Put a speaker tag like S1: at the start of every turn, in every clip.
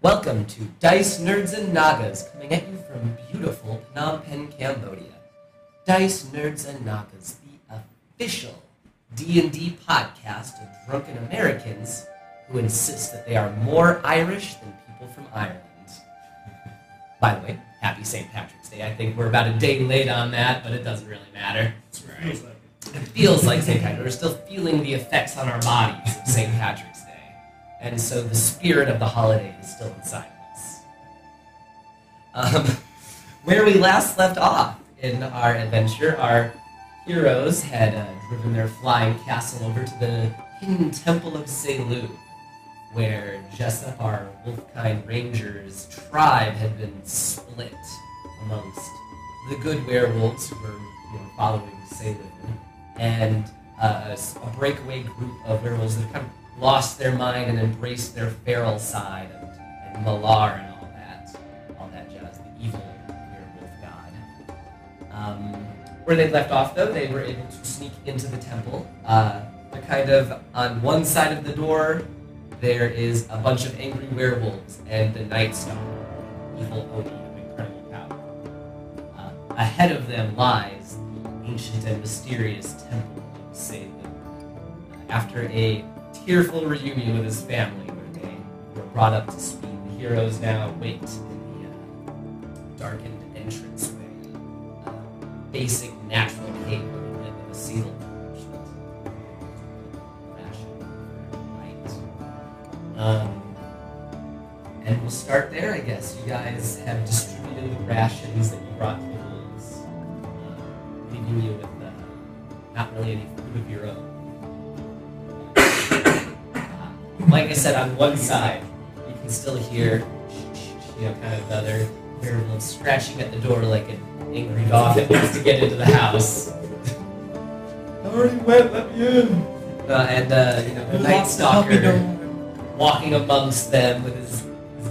S1: Welcome to Dice Nerds and Nagas, coming at you from beautiful Phnom Penh, Cambodia. Dice Nerds and Nagas, the official D&D podcast of drunken Americans who insist that they are more Irish than people from Ireland. By the way, happy St. Patrick's Day. I think we're about a day late on that, but it doesn't really matter.
S2: Right.
S1: It feels like St. Patrick. We're still feeling the effects on our bodies of St. Patrick's. And so the spirit of the holiday is still inside us. Um, where we last left off in our adventure, our heroes had uh, driven their flying castle over to the hidden temple of Selûne, where Jessup, our Wolfkind Rangers tribe, had been split amongst the good werewolves who were you know, following Selûne and uh, a breakaway group of werewolves that kind of lost their mind and embraced their feral side and, and Malar and all that, all that jazz, the evil werewolf god. Um, where they left off, though, they were able to sneak into the temple. Uh, they're kind of on one side of the door. There is a bunch of angry werewolves and the Night Star, evil Oni of incredible power. Uh, ahead of them lies the ancient and mysterious temple of Salem. After a tearful reunion with his family, where they were brought up to speed, the heroes now wait in the uh, darkened entranceway, uh, basic natural cave with a seal Um, and we'll start there, I guess. You guys have distributed the rations that you brought to the wolves, uh, leaving you with uh, not really any food of your own. Like I said, on one side, you can still hear, you know, kind of the other werewolves scratching at the door like an angry dog that wants to get into the house.
S3: I'm already wet, let me in.
S1: Uh, and, uh, you know, the Night Stalker walking amongst them with his,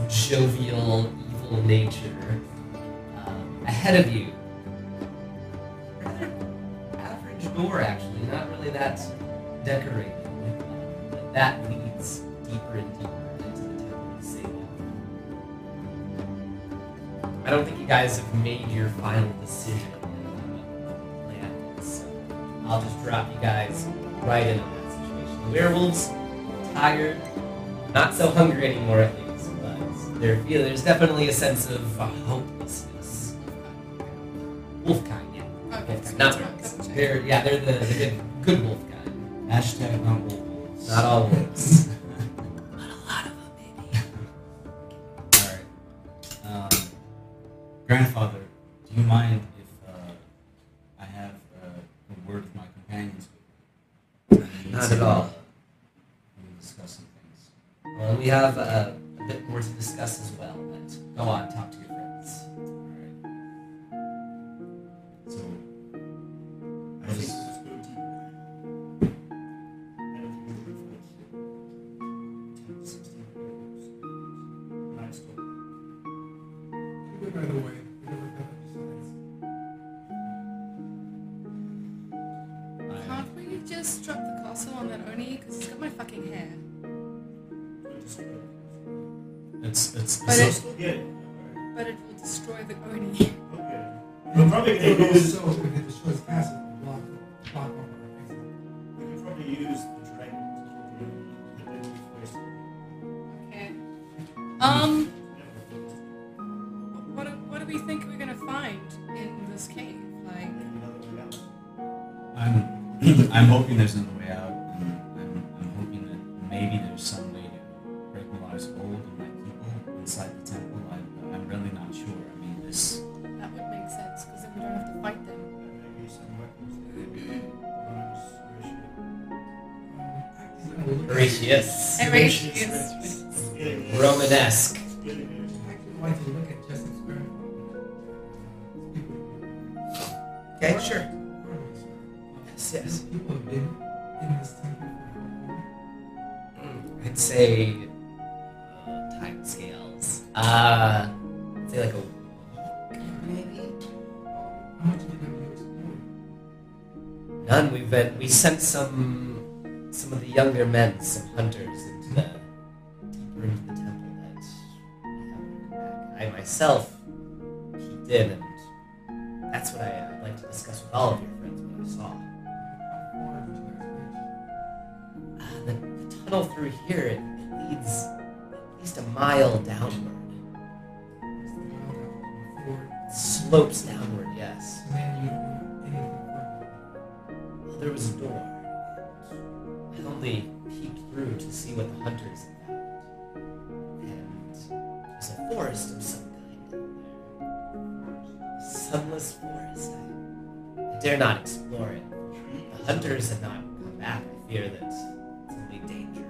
S1: his jovial, evil nature. Um, ahead of you, rather average door, actually, not really that decorated, uh, but that deeper and deeper into the Temple of Salem. I don't think you guys have made your final decision on what the plan so I'll just drop you guys right into that situation. The werewolves, tired, not so hungry anymore at least, but there feel there's definitely a sense of uh, hopelessness. Wolfkind, yeah.
S4: Okay,
S1: Wolfkind, not
S4: that's
S1: They're yeah, they're the, the good good wolf kind.
S3: Hashtag not wolves.
S1: Not all wolves.
S3: grandfather, do you mind if uh, I have uh, a word with my companions?
S1: Not at all.
S3: We discuss some things.
S1: Well, we have uh, a
S3: sure.
S5: Yes,
S1: Yes.
S5: People have been in this long?
S1: I'd say uh, time scales. Uh, I'd say like a week, maybe. None. We've been, we sent some some of the younger men, some hunters, into the deeper into the temple that I myself peeked in, and that's what I, discuss with all of your friends what saw.
S5: You guys
S1: Uh, the, the tunnel through here it, it leads at least a mile downward. It slopes downward, yes. Well, there was a door. I only peeked through to see what the hunters had found. And there was a forest of some kind sunless forest. Dare not explore it. The hunters had not come back. I fear that it's only danger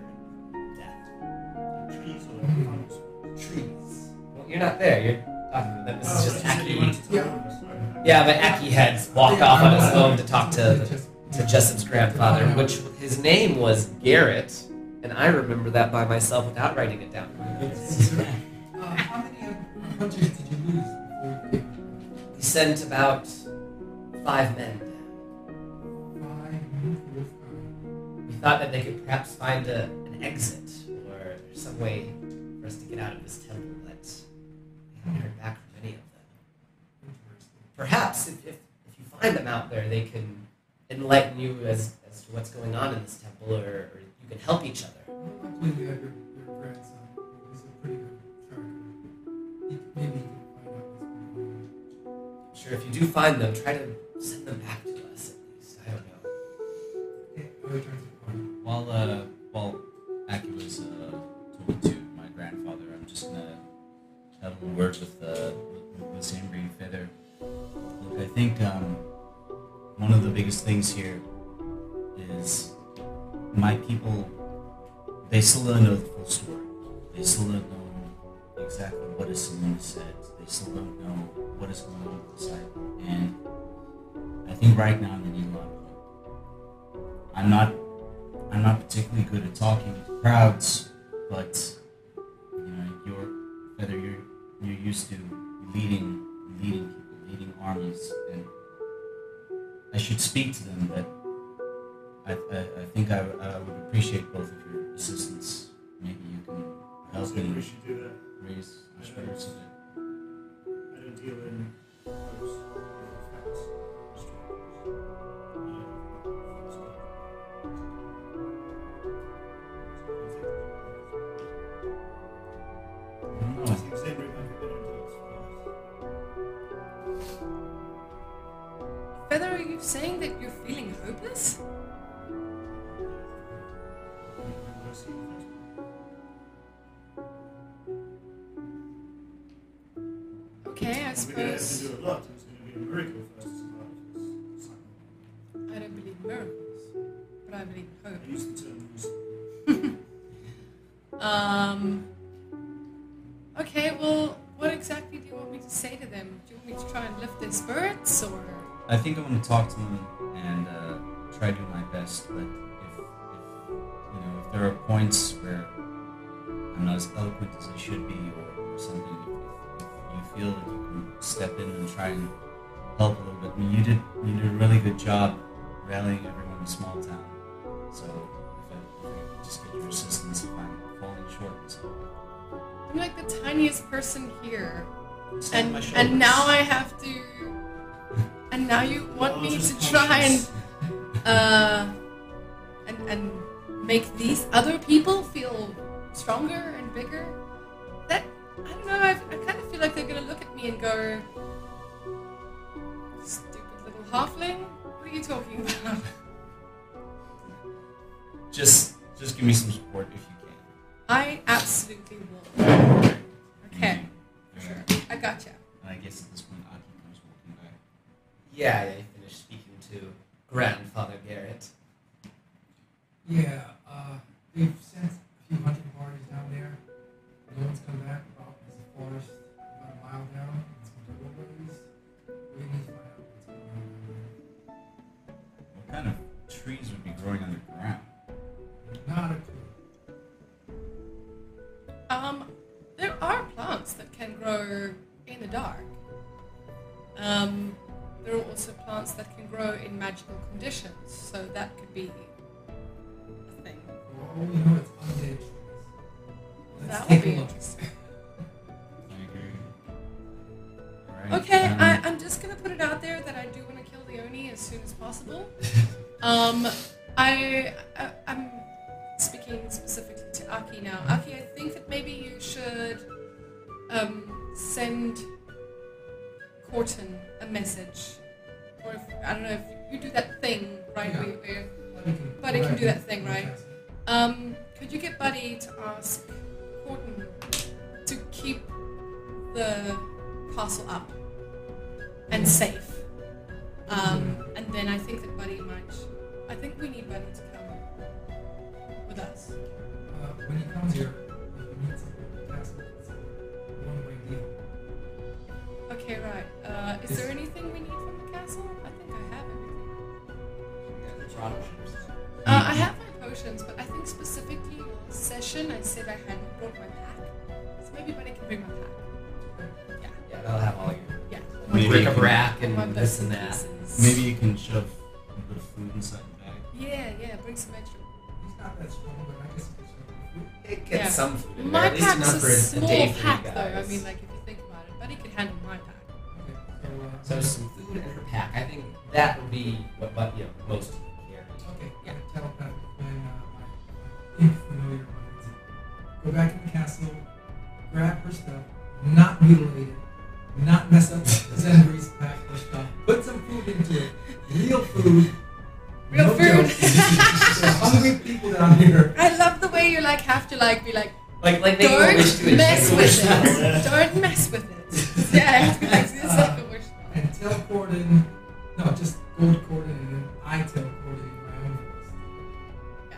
S1: and death.
S2: Trees or.
S1: Trees. Well, you're not there. You're talking to them. This is just Aki.
S5: Yeah.
S1: Yeah, but Aki had walked off on his own to talk to to Jessup's grandfather, which his name was Garrett, and I remember that by myself without writing it down.
S5: Uh, how many hunters did you lose before you came?
S1: We sent about five men. We thought that they could perhaps find a, an exit or some way for us to get out of this temple, but we haven't heard back from any of them. Perhaps if, if, if you find them out there, they can enlighten you as, as to what's going on in this temple, or, or you can help each other. Sure, if you do find them, try to send them back to us at least. I don't know.
S5: Okay, I'll to the party.
S3: While uh, while Aki was uh, talking to my grandfather, I'm just gonna have a little word with uh, with, with Zambri and Feather. Look, I think um, one of the biggest things here is my people. They still don't know the full story. They still don't know exactly what is Selena said. They still don't know what is going on with the site. And I think right now they need a lot of help. I'm not I'm not particularly good at talking to crowds, but you know, you're whether you're you're used to leading leading people, leading armies, and I should speak to them. But I I, I think I, I would appreciate both of your assistance. Maybe you can help me
S2: we should do that.
S3: raise my spirits a bit.
S2: I don't deal in
S4: saying that you're feeling hopeless? Okay, I
S2: We're going to have to
S4: suppose.
S2: do a lot. It's going to be a miracle for us to survive this cycle.
S4: I don't believe in miracles, but I believe in hope.
S2: I use the term loosely.
S4: Um. Okay, well, what exactly do you want me to say to them? Do you want me to try and lift their spirits, or
S3: I think I want to talk to them and uh, try to do my best. But if, if you know, if there are points where I'm not as eloquent as I should be, or, or something, if, if, if you feel that you can step in and try and help a little bit, I mean, you did you did a really good job rallying everyone in a small town. So if I, if I could just get your assistance, if I'm falling short, so
S4: I'm like the tiniest person here,
S2: Stand
S4: and and now I have to, and now you want me to try and uh, and and make these other people feel stronger and bigger. That I don't know. I, I kind of feel like they're gonna look at me and go, "Stupid little halfling, what are you talking about?"
S3: just just give me some support if you can.
S4: I absolutely will. Okay, sure. I gotcha.
S3: I guess at this point,
S1: Yeah, yeah, you finished speaking to Grandfather Garrett.
S5: Yeah, uh, they've sent a few hunting parties down there. No one's come back about there's a forest about a mile down. It's some doorways. We need to find out what's going on down
S3: What kind of trees would be growing underground?
S5: there. Not a clue.
S4: Um, there are plants that can grow in the dark. Um, there are also plants that can grow in magical conditions, so that could be a thing.
S5: It's undead.
S4: That would be
S5: interesting. Okay,
S4: um,
S3: I, am just gonna put it
S4: out there that I do want to kill the Oni as soon as possible. um, I, I I'm speaking specifically to Aki now. Aki, I think that maybe you should um, send Corton a message, or if, I don't know if you do that thing right.
S5: Yeah.
S4: Where, where,
S5: Buddy can,
S4: Buddy can do that thing,
S5: right?
S4: right? um, could you get Buddy to ask Horton to keep the castle up and safe? Um, and then I think that Buddy might. I think we need Buddy to come with us.
S5: Uh, when he comes here, he needs to pass a one-way deal.
S4: Okay, right. Uh, is there anything we need from the castle? I think I have everything. Uh, I have my potions, but I think specifically last session I said I hadn't brought my pack. So maybe Buddy can bring my pack. Yeah,
S1: Yeah, that'll have all your
S4: yeah.
S3: Maybe
S1: bric
S3: you
S1: a
S3: can-
S1: brac
S4: My
S1: and
S4: bits
S1: this and that.
S4: pieces.
S3: Maybe you can shove a bit of food inside the bag.
S4: Yeah, yeah. Bring some extra.
S5: He's not that strong, but I guess he can show
S1: It gets
S4: Yeah.
S1: some food in there,
S4: My
S1: at least
S4: pack's
S1: enough
S4: a
S1: for a, a
S4: small pack, though. I
S1: guys.
S4: mean, like if you think about it, Buddy could handle my pack.
S5: Okay, so, uh,
S1: some food in her pack. I think that would be what, what you know, most people carry.
S5: Okay,
S4: Yeah.
S5: yeah. telepathic plan. Uh, I, I familiar with. Go back in the castle, grab her stuff, not mutilate it, not mess up Zenbri's pack or stuff. Put some food into it, real food.
S4: Real
S5: no
S4: food.
S5: jokes. There are hungry people down here.
S4: I love the way you like have to like be like,
S1: Like, like making a wish to
S4: don't mess with it. Don't mess with it. Yeah, I have to be like, it's like a wish. spell.
S5: And tell Corden, no, just go to and then I tell in my own voice.
S1: Yeah.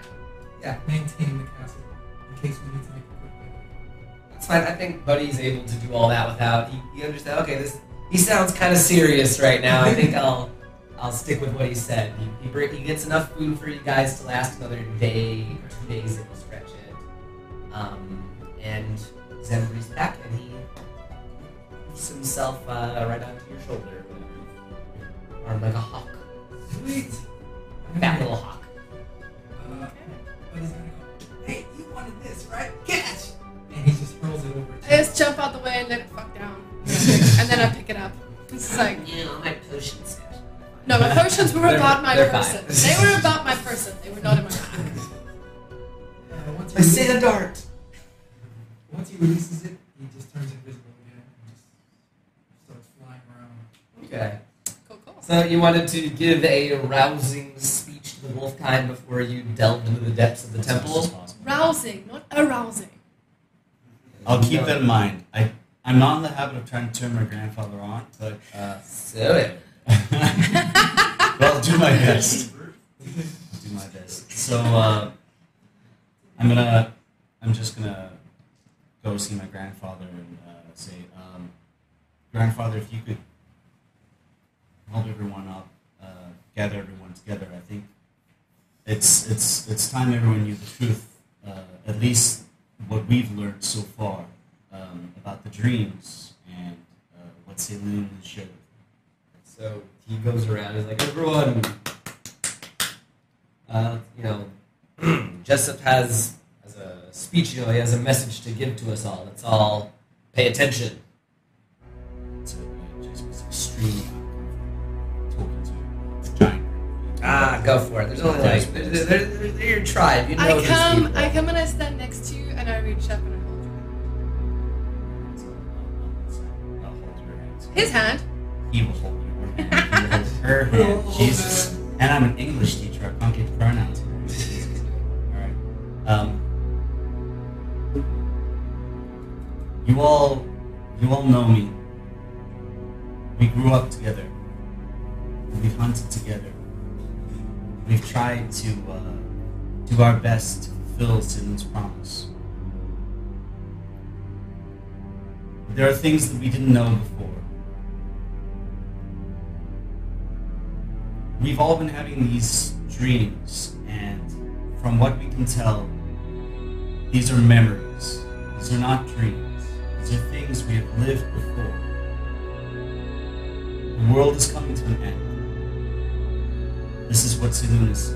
S5: Yeah, Maintain the castle in case we need to make a quick pivot.
S1: That's fine. I think Buddy's able to do all that without. He, he understands. Okay, this he sounds kind of serious right now. I think I'll I'll stick with what he said. He he, bring, he gets enough food for you guys to last another day or two days if you stretch it. Um, and Zembri's back, and he puts himself uh, right onto your shoulder, armed like a hawk,
S5: Sweet.
S1: fat little hawk.
S5: Uh, but he's gonna go, hey, you wanted this, right? Catch! And he just hurls it over
S4: I just jump out the way and let it fuck down. and then I pick it up. It's like,
S1: You know, my potion set.
S4: no, my potions were about my person.
S1: fine.
S4: They were about my person. They were not in my pack.
S5: Uh,
S1: I
S5: he
S1: say a dart.
S5: once he releases it, he just turns invisible again and just starts flying around.
S1: Okay.
S4: Cool, cool.
S1: So you wanted to give a rousing speech to the wolf kind before you delved into the depths of the
S3: As
S1: temple.
S4: Rousing, not arousing.
S3: I'll keep that in mind. I, I'm not in the habit of trying to turn my grandfather on, but uh,
S1: So
S3: well, I'll do my best. I'll do my best. So uh, I'm gonna, I'm just gonna go see my grandfather and uh, say, um, grandfather, if you could hold everyone up, uh, gather everyone together. I think it's it's it's time everyone knew the truth, uh, at least what we've learned so far um, about the dreams and uh, what Selûne showed.
S1: So he goes around. He's like, everyone, uh, you know, Jessup has has a speech. You know, he has a message to give to us all. Let's all pay attention.
S3: So uh, just
S1: Ah, go for it. There's only like they're, they're, they're, they're your tribe. You know
S4: I
S1: these
S4: come,
S1: people.
S4: I come and I stand next to you and I reach up and I hold your hand.
S3: So I'll hold your hands.
S4: His hand.
S3: He will hold your hand. He will hold her hand. Jesus. And I'm an English teacher. I can't get pronouns. All right. Um, you all, you all know me. We grew up together. We've hunted together. We've tried to uh, do our best to fulfill Sidon's promise. There are things that we didn't know before. We've all been having these dreams, and from what we can tell, these are memories. These are not dreams. These are things we have lived before. The world is coming to an end. This is what Selûne is.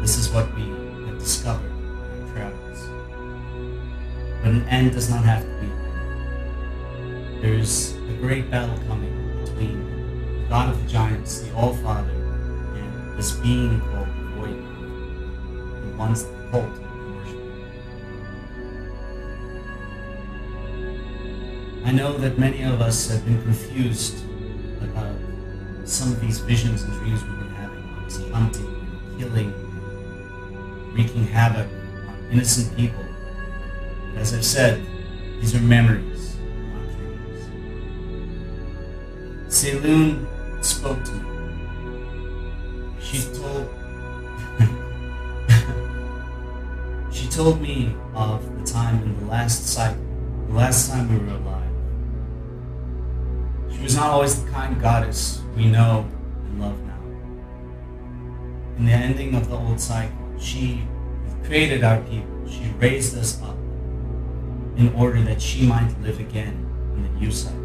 S3: This is what we have discovered in our travels. But an end does not have to be. There's a great battle coming between the God of the giants, the All Father, and this being called the Void, who wants the cult to be. I know that many of us have been confused about some of these visions and dreams this hunting, and killing, and wreaking havoc on innocent people. But as I've said, these are memories, not dreams. Selûne spoke to me. She told She told me of the time in the last cycle, the last time we were alive. She was not always the kind goddess we know and love now. In the ending of the old cycle, she created our people. She raised us up in order that she might live again in the new cycle.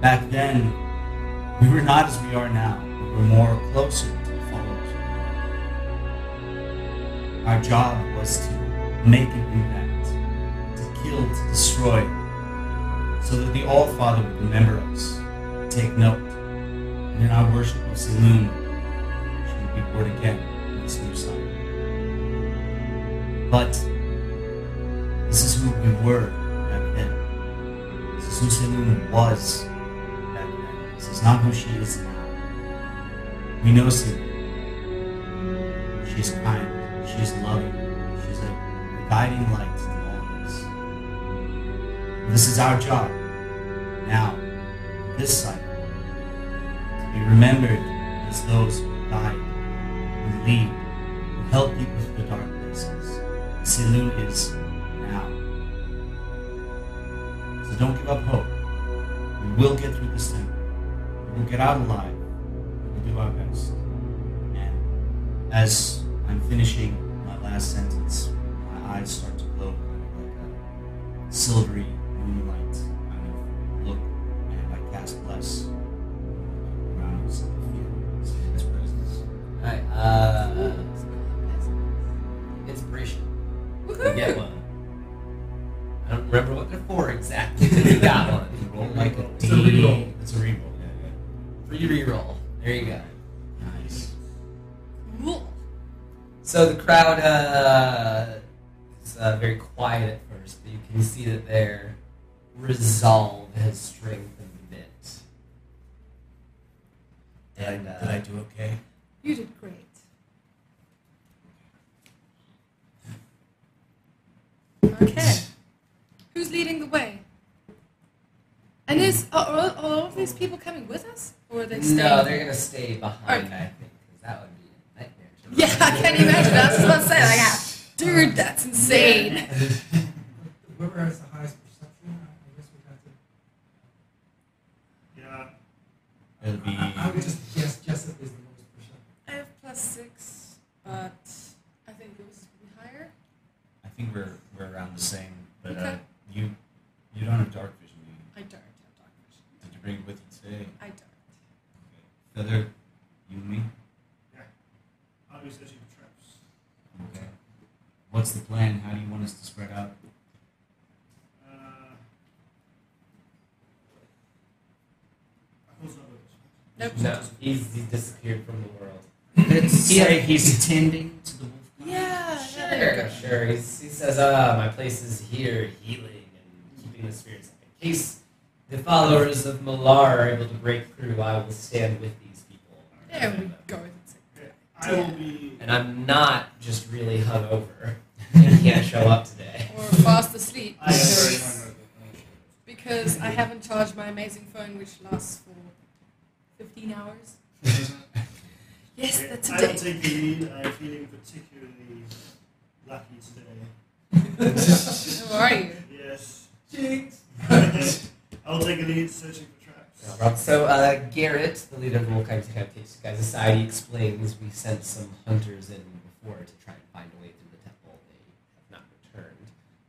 S3: Back then, we were not as we are now. We were more closer to the followers. Our job was to make an impact, to kill, to destroy, so that the All Father would remember us, take note, and in our worship of Selûne, be born again in this new cycle. But this is who we were back then. This is who Selûne was back then. This is not who she is now. We know Selûne. She is kind. She is loving. She's a guiding light to all of us. This is our job now, this cycle, to be remembered as those who who lead, who help people through the dark places. Selûne is now. So don't give up hope. We will get through this thing. We will get out alive. We will do our best. And as I'm finishing my last sentence, my eyes start to glow kind of like a silvery
S1: crowd uh, is uh, very quiet at first, but you can see that their resolve has strengthened a bit. And uh,
S3: Did I do okay?
S4: You did great. Okay. Who's leading the way? And is are, are are all of these people coming with us, or are they staying?
S1: no, they're gonna stay behind.
S4: Okay.
S1: I think because that would be a nightmare. to
S4: Yeah, I can't imagine. I was just about to say, like, dude, that's insane.
S5: Whoever has the highest perception, I I guess we have to.
S2: Yeah,
S3: It'll be.
S5: I, I would just guess Jessup is the lowest perception.
S4: I have plus six, but I think yours is pretty higher.
S3: I think we're we're around the same, but uh, you you don't have dark vision. Do you?
S4: I don't have dark vision.
S3: Did you bring it with you today?
S4: I don't.
S3: Feather, you and me.
S2: I'll be searching for traps.
S3: Okay. What's the plan? How do you want us to spread out?
S2: Uh, Apple's not with us.
S4: Nope.
S1: No, he's, he's disappeared from the world.
S3: Let's
S1: Yeah.
S3: say he's attending to the wolf.
S4: Yeah, yeah, there you
S1: Sure,
S4: go.
S1: sure. He's, he says, ah, my place is here, healing and keeping the spirits up. In case the followers of Malar are able to break through, I will stand with these people.
S4: There we go. That's it.
S2: Okay, I will be.
S1: And I'm not just really hungover and can't show up today.
S4: Or fast asleep
S2: I am very
S4: because,
S2: hungry.
S4: because I haven't charged my amazing phone, which lasts for 15 hours. Yes,
S2: Okay,
S4: that's a
S2: I will
S4: day.
S2: take the lead. I'm feeling particularly lucky today.
S4: How are you?
S2: Yes.
S1: Jinx.
S2: I will take the lead searching for traps.
S1: Alright, So uh, Garrett, the leader of the Wolfkind, kind of takes you guys aside. He explains we sent some hunters in before to try and find a way through the temple. They have not returned.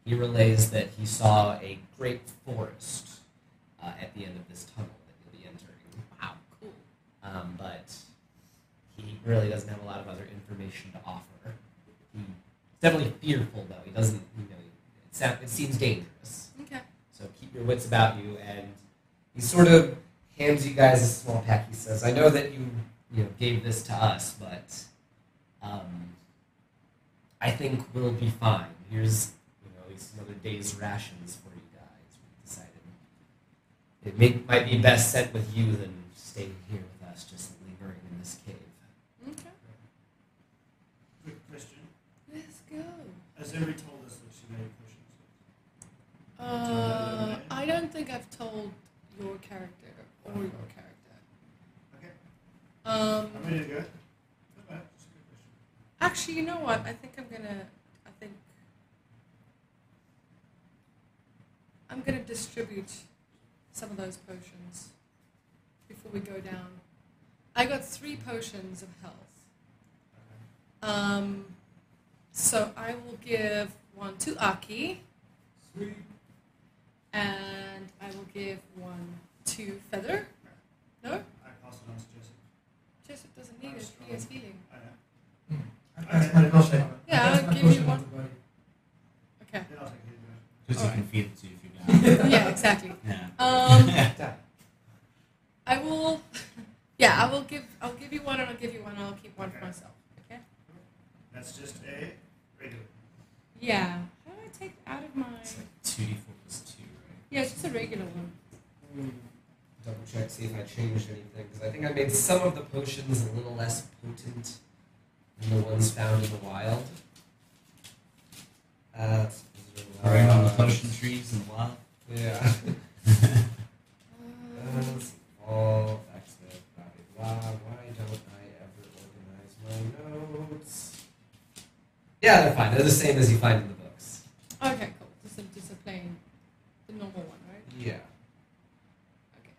S1: He relays that he saw a great forest uh, at the end of this tunnel that you'll be entering.
S4: Wow, cool.
S1: Um, but he really doesn't have a lot of other information to offer. He's definitely fearful, though. He doesn't, you know, it, sound, it seems dangerous.
S4: Okay.
S1: So keep your wits about you. And he sort of hands you guys a small pack. He says, "I know that you you know gave this to us, but um, I think we'll be fine. Here's you know at least another day's rations for you guys. We decided it may, might be best sent with you than staying here with us, just lingering in this cave."
S4: Okay.
S2: Quick question.
S4: Let's go.
S2: Has Emery told us that she made potions?
S4: Uh, I don't think I've told your character or your character.
S2: Okay.
S4: Um,
S2: I'm ready to go. Not bad. Just a good question.
S4: actually, you know what? I think I'm gonna. I think I'm gonna distribute some of those potions before we go down. I got three potions of health. Um, so I will give one to Aki,
S5: Sweet.
S4: And I will give one to Feather. No,
S2: I pass it on to Jesse.
S4: Jessup doesn't need it. He has healing.
S2: I know.
S5: I passed my potion on.
S4: Yeah,
S5: I passed
S4: I'll give you one.
S5: on to Buddy.
S4: Okay.
S2: Then I'll take his version.
S3: Because you can feed it to you if you got
S4: Yeah, exactly.
S3: Yeah.
S4: Um, I will. Yeah, I will give. I'll give you one, and I'll give you one. and I'll keep one for myself. Okay.
S2: That's just a regular.
S4: Yeah. How do I take out of my?
S3: It's like 2d4 plus 2, right?
S4: Yeah, it's just a regular one.
S1: Let double check, see if I changed anything, because I think I made some of the potions a little less potent than the ones found in the wild. Uh,
S3: Growing on the potion trees in the wild.
S1: Yeah.
S4: Um,
S1: Uh, let's see. All accident, blah, blah, blah. Why don't I ever organize my notes? Yeah, they're fine. They're the same as you find in the books.
S4: okay, cool. Just a, just a plain, the normal one, right?
S1: Yeah.
S4: Okay.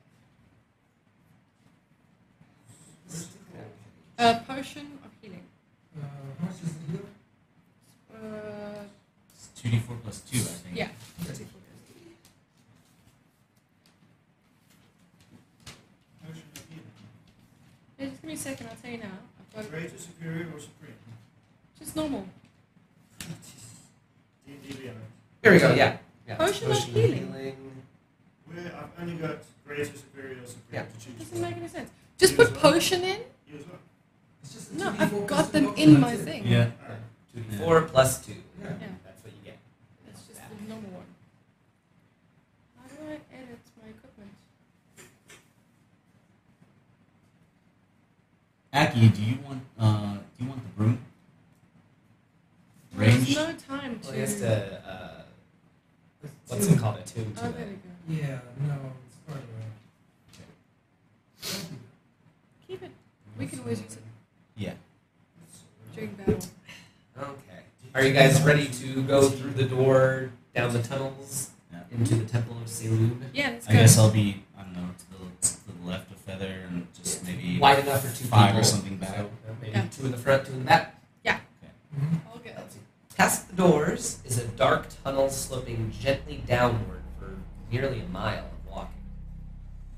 S4: A potion of healing.
S5: Uh, how much is the heal?
S4: Uh,
S3: It's 2d4 plus 2, I think.
S4: yeah.
S2: Potion of healing.
S4: Hey, just give me a second. I'll tell you now. I've got it.
S2: Greater, superior, or supreme?
S4: Just normal.
S2: D&D Beyond.
S1: Here we go. Yeah. Yeah.
S4: Potion of healing.
S2: Where I've only got greater, superior, or supreme
S1: Yeah.
S2: to choose
S4: Doesn't make any sense. Just
S2: You
S4: put potion in.
S2: You as well.
S5: It's just
S4: No, I've got them in my
S5: it.
S4: thing.
S3: Yeah.
S2: Alright.
S1: Two d four plus two.
S5: Yeah.
S4: Yeah.
S1: That's what you get.
S4: That's just the normal one. How do I edit my equipment?
S3: Aki, do you want uh, do you want the broom? Range?
S4: There's no time to.
S1: Well, he has to. Uh,
S5: It's
S1: what's
S5: two.
S1: it called? Attune to
S4: Oh, there
S1: it.
S4: we go.
S5: Yeah, no, it's part of it. Don't
S4: Keep it. We can always use it
S3: Yeah.
S4: during battle.
S1: Okay. Are you guys ready to go through the door down the tunnels
S3: Yeah.
S1: into the Temple of Selûne?
S4: Yeah, let's
S3: I guess I'll be I don't know to the, to the left of Feather and just maybe
S1: Wide enough for two
S3: five
S1: people.
S3: or something back.
S1: So, uh, maybe
S4: Yeah.
S1: two in the front, two in the back.
S5: it. Mhm.
S4: All good.
S1: Past the doors is a dark tunnel sloping gently downward for nearly a mile of walking.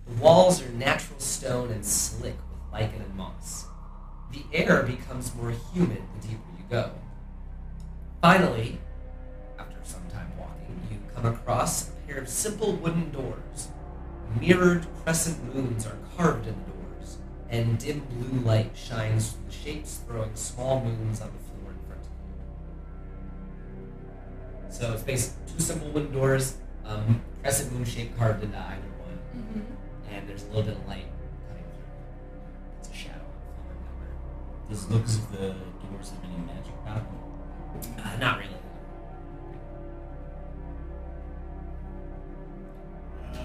S1: The walls are natural stone and slick with lichen and moss. The air becomes more humid the deeper you go. Finally, after some time walking, you come across a pair of simple wooden doors. Mirrored crescent moons are carved in the doors, and dim blue light shines from the shapes, throwing small moons on the So it's basically two simple wooden doors, um, crescent moon shape carved into either one,
S4: Mm-hmm.
S1: and there's a little bit of light cutting through. It's a shadow on the floor.
S3: Does it look as if the doors have any magic power?
S1: Uh, not really.
S2: Um,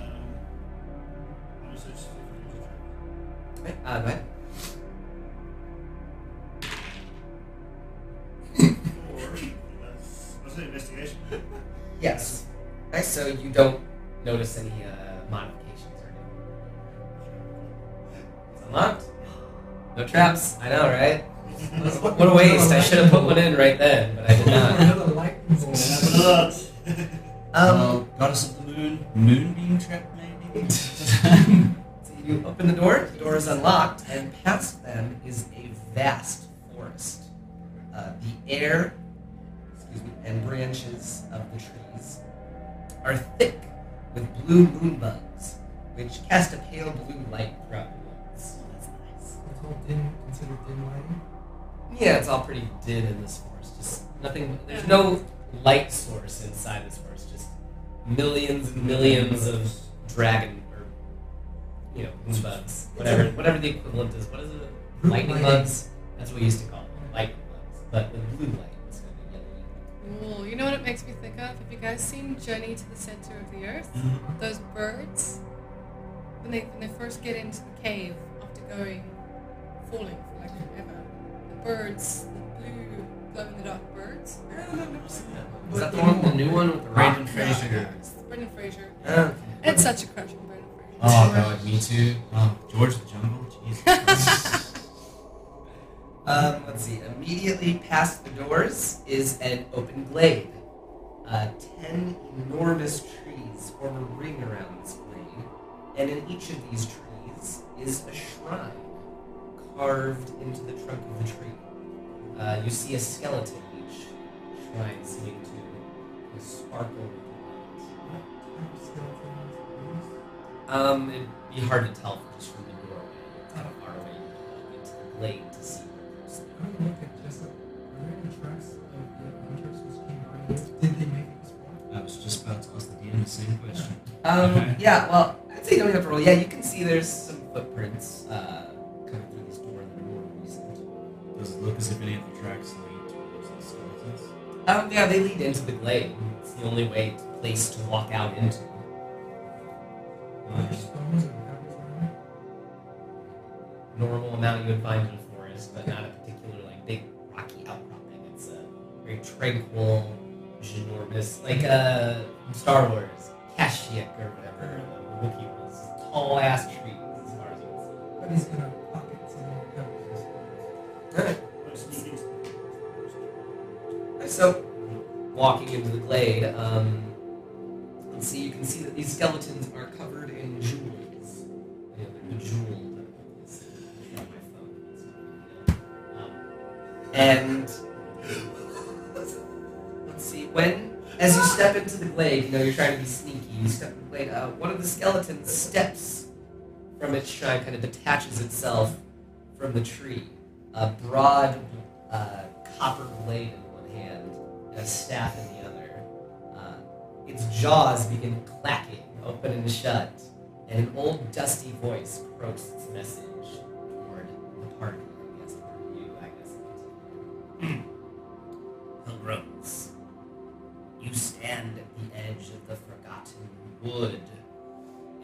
S2: how much is it?
S1: Okay, uh, go ahead.
S2: That's, what's it, investigation?
S1: Yes. Okay, so you don't notice any uh, modifications or anything. It's unlocked. No traps. I know, right? What a waste. I should have put one in right then, but I did not.
S5: Another lightning bolt.
S2: That's
S1: Um,
S3: goddess of the moon, moonbeam trap, maybe.
S1: so you open the door. The door is unlocked, and past them is a vast forest. Uh, the air, excuse me, and branches of the trees are thick with blue moonbugs, which cast a pale blue light throughout the walls.
S4: Oh, that's nice.
S5: It's all dim, considered dim lighting.
S1: Yeah, it's all pretty dim in this forest. Just nothing. There's no light source inside this forest. Just millions and millions of dragon or you know moonbugs. whatever whatever the equivalent is. What is it? Lightning bugs. That's what we used to call them. Lightning bugs, but with blue light yellow.
S4: Cool. You know what it makes me think of? Have you guys seen Journey to the Center of the Earth? Mm-hmm. Those birds, when they when they first get into the cave after going falling for like forever, the birds, the blue glow in the dark birds.
S1: Is that the one, the new one with the
S3: Brendan
S1: rock?
S3: Fraser.
S4: It's Brendan Fraser.
S1: Oh, okay.
S4: It's such a crush on Brendan Fraser.
S3: Oh god, me too. Oh, George the Jungle. Jesus.
S1: Let's see. Immediately past the doors is an open glade. Uh, ten enormous trees form a ring around this glade, and in each of these trees is a shrine carved into the trunk of the tree. Uh, you see a skeleton each shrine seeming to sparkle with
S5: of
S1: Um, it'd be hard to tell just from the doorway. It's how far away into the glade to see
S3: I was just about to ask the DM the same question.
S1: Um,
S3: Okay.
S1: yeah, well, I'd say you don't have to roll. Yeah, you can see there's some footprints uh, coming through this door that are more recent.
S3: Does it look as if any of the tracks lead towards the skeletons?
S1: Um, yeah, they lead into the glade. It's the only way place to walk out into.
S5: Are there stones and pebbles around it?
S1: Normal amount you would find in a very tranquil, ginormous, like uh, Star Wars, Kashyyyk or whatever. The Wookiee was tall ass trees as far as can see.
S5: But he's gonna pocket some more pebbles. I suppose.
S1: Alright.
S2: I'm
S1: So, walking into the glade, um, let's see, you can see that these skeletons are covered in jewels. Know, they're bejeweled. It's as you step into the glade, you know you're trying to be sneaky. You step into the glade. Uh, one of the skeletons steps from its shrine, kind of detaches itself from the tree. A broad uh, copper blade in one hand and a staff in the other. Uh, its jaws begin clacking open and shut, and an old dusty voice croaks its message toward the party. I guess toward you, I guess. Pilgrims, you stand at the edge of the forgotten wood.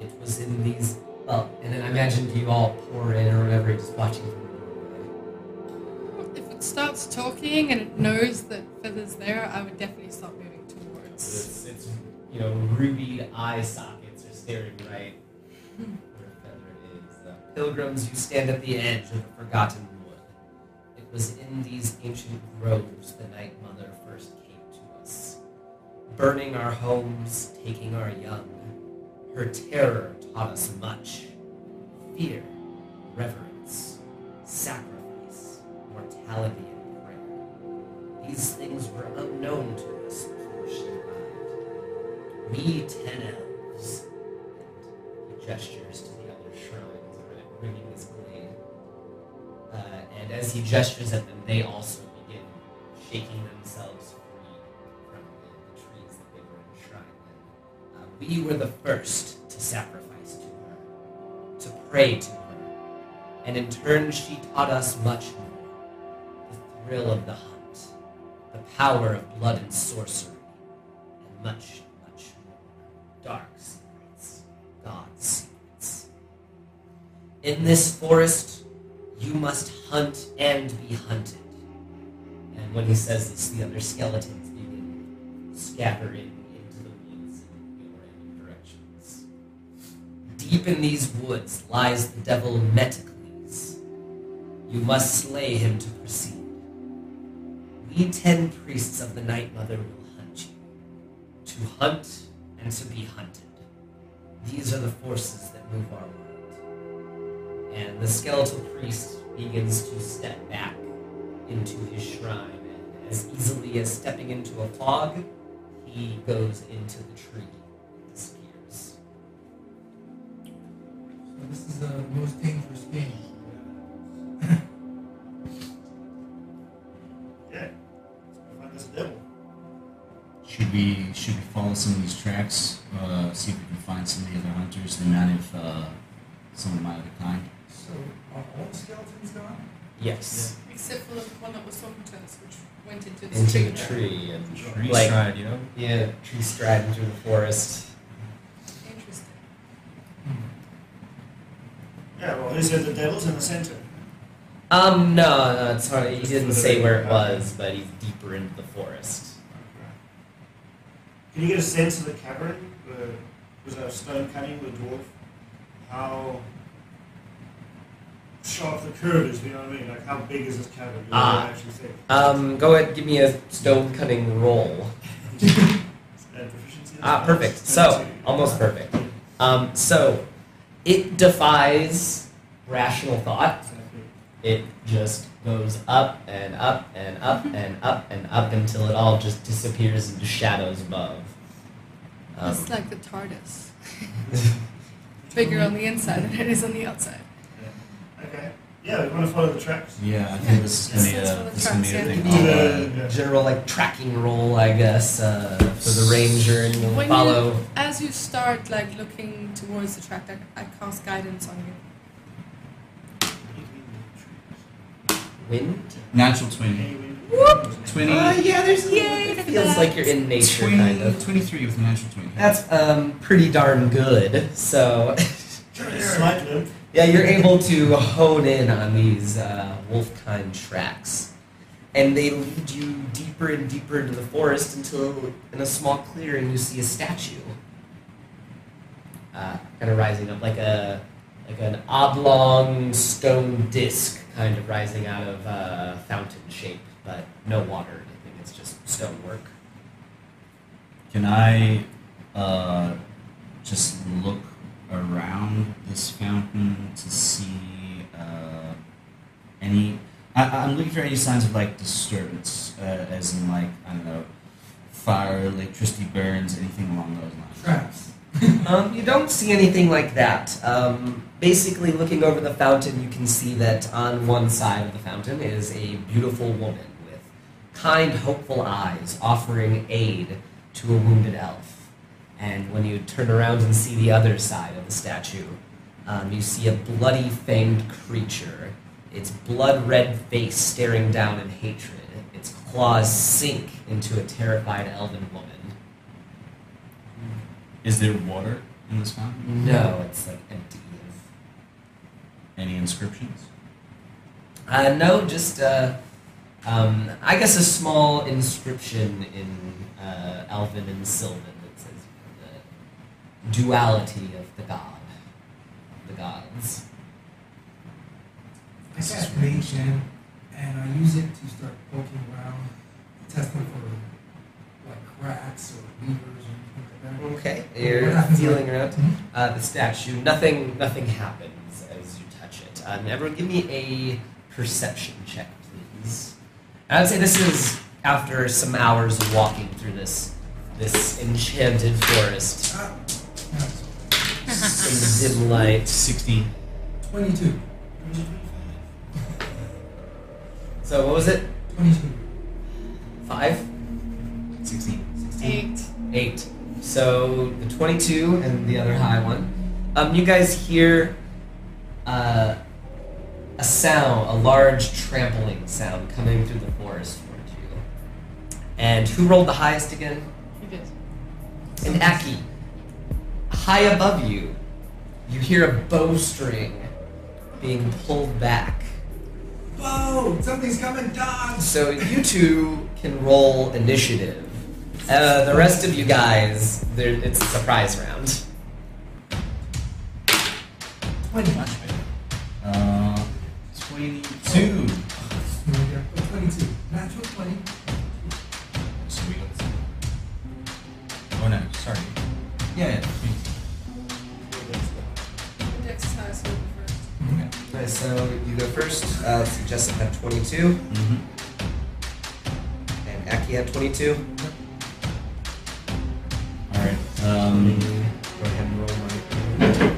S1: It was in these. Well, and then I imagine you all pour in or whatever, just watching from the doorway.
S4: If it starts talking and it knows that Feather's there, I would definitely stop moving towards.
S1: It's, it's you know, ruby eye sockets are staring right where Feather is. Pilgrims, you stand at the edge of the forgotten wood. It was in these ancient groves the Night Mother burning our homes, taking our young. Her terror taught us much fear, reverence, sacrifice, mortality, and prayer. These things were unknown to us before she arrived. We ten elves, and he gestures to the other shrines ringing this glade. Uh, and as he gestures at them, they also and she taught us much more. The thrill of the hunt, the power of blood and sorcery, and much, much more. Dark secrets, God's secrets. In this forest, you must hunt and be hunted. And when he says this, the other skeletons begin scattering into the woods in random directions. Deep in these woods lies the devil Metacles. You must slay him to proceed. We ten priests of the Night Mother will hunt you. To hunt and to be hunted. These are the forces that move our world. And the skeletal priest begins to step back into his shrine, and as easily as stepping into a fog, he goes into the tree and disappears.
S5: So this is the most dangerous game.
S3: Should we should we follow some of these tracks? Uh, see if we can find some of the other hunters. They might have uh, some of my other kind.
S5: So are all the skeletons gone?
S1: Yes.
S4: Except for the one that was talking to us, which went into the
S1: Into
S4: tree.
S1: the tree and
S3: Tree
S1: like
S3: stride, yo.
S1: yeah, tree striding through the forest.
S4: Interesting.
S2: Yeah, well, who said the devil's in the center?
S1: Um, no, no, it's hard. He didn't say where it was, but he's deeper into the forest.
S2: Can you get a sense of the cavern? The, was a stonecunning with dwarf? How sharp the curve is, you know what I mean? Like, how big is this cavern? You
S1: Ah.
S2: Actually think.
S1: Um, go ahead, give me a stonecunning roll. Ah, perfect. So, almost perfect. Um, so it defies rational thought. It just goes up and up and up and up and up until it all just disappears into shadows above. Um,
S4: it's like the TARDIS. Bigger on the inside than it is on the outside.
S2: Okay. Yeah, we want to follow the tracks.
S3: Yeah, I think this is gonna be a this is gonna be a
S4: tracks,
S3: thing.
S1: Give
S2: yeah.
S3: I'll,
S1: me
S2: Yeah.
S1: general like tracking roll, I guess, uh, for the ranger, and you'll
S4: When
S1: follow.
S4: you, as you start like looking towards the track, I, I cast guidance on you.
S1: Wind.
S3: Natural twenty.
S2: Any wind?
S3: Twenty.
S1: Uh, yeah, there's.
S4: Yay,
S1: it
S4: look at
S1: feels like you're in nature,
S3: 20
S1: kind of.
S3: 23 with a natural twenty.
S1: That's um pretty darn good. So.
S2: Slight.
S1: Yeah, you're able to hone in on these uh, wolf-kind tracks, and they lead you deeper and deeper into the forest until, in a small clearing, you see a statue, uh, kind of rising up like a like an oblong stone disc, kind of rising out of uh, fountain shape, but no water or anything. It's just stonework.
S3: Can I uh, just look around this fountain to see uh, any? I, I'm looking for any signs of like disturbance, uh, as in like I don't know, fire, electricity burns, anything along those lines.
S5: Traps.
S1: Um, you don't see anything like that. Um, basically, looking over the fountain, you can see that on one side of the fountain is a beautiful woman with kind, hopeful eyes offering aid to a wounded elf. And when you turn around and see the other side of the statue, um, you see a bloody fanged creature, its blood red face staring down in hatred, its claws sink into a terrified elven woman.
S3: Is there water in this fountain?
S1: No, it's like empty
S3: Any inscriptions?
S1: Uh, no, just uh, um, I guess a small inscription in uh, Elven and Sylvan that says the duality of the god, the gods.
S5: I cast Mage Hand, and I use it to start poking around, testing for like cracks or levers or anything like that.
S1: Okay, you're
S5: happens
S1: feeling around uh, the statue. Nothing, nothing happens as you touch it. Um, everyone, give me a perception check, please. And I'd say this is after some hours of walking through this this enchanted forest in the dim light.
S3: 16.
S5: 22.
S1: So what was it?
S5: 22.
S1: Five?
S3: 16.
S4: Eight.
S1: Eight. So the 22 and the other high one. Um, you guys hear uh, a sound, a large trampling sound coming through the forest towards you. And who rolled the highest again?
S4: You did.
S1: And Aki. High above you, you hear a bowstring being pulled back.
S5: Whoa! Something's coming, dodge!
S1: So you two can roll initiative. Uh, the rest of you guys, it's a surprise round.
S5: 20.
S3: Uh, 22.
S5: Oh, 22. Natural 20.
S3: So we got. Oh no, sorry. Yeah, yeah. 22.
S4: Dex is high, so you go first.
S3: Okay.
S1: Nice, so you go first. Uh, let's had 22,
S3: Mm-hmm.
S1: and Aki had 22.
S3: Um,
S1: Go ahead and roll my.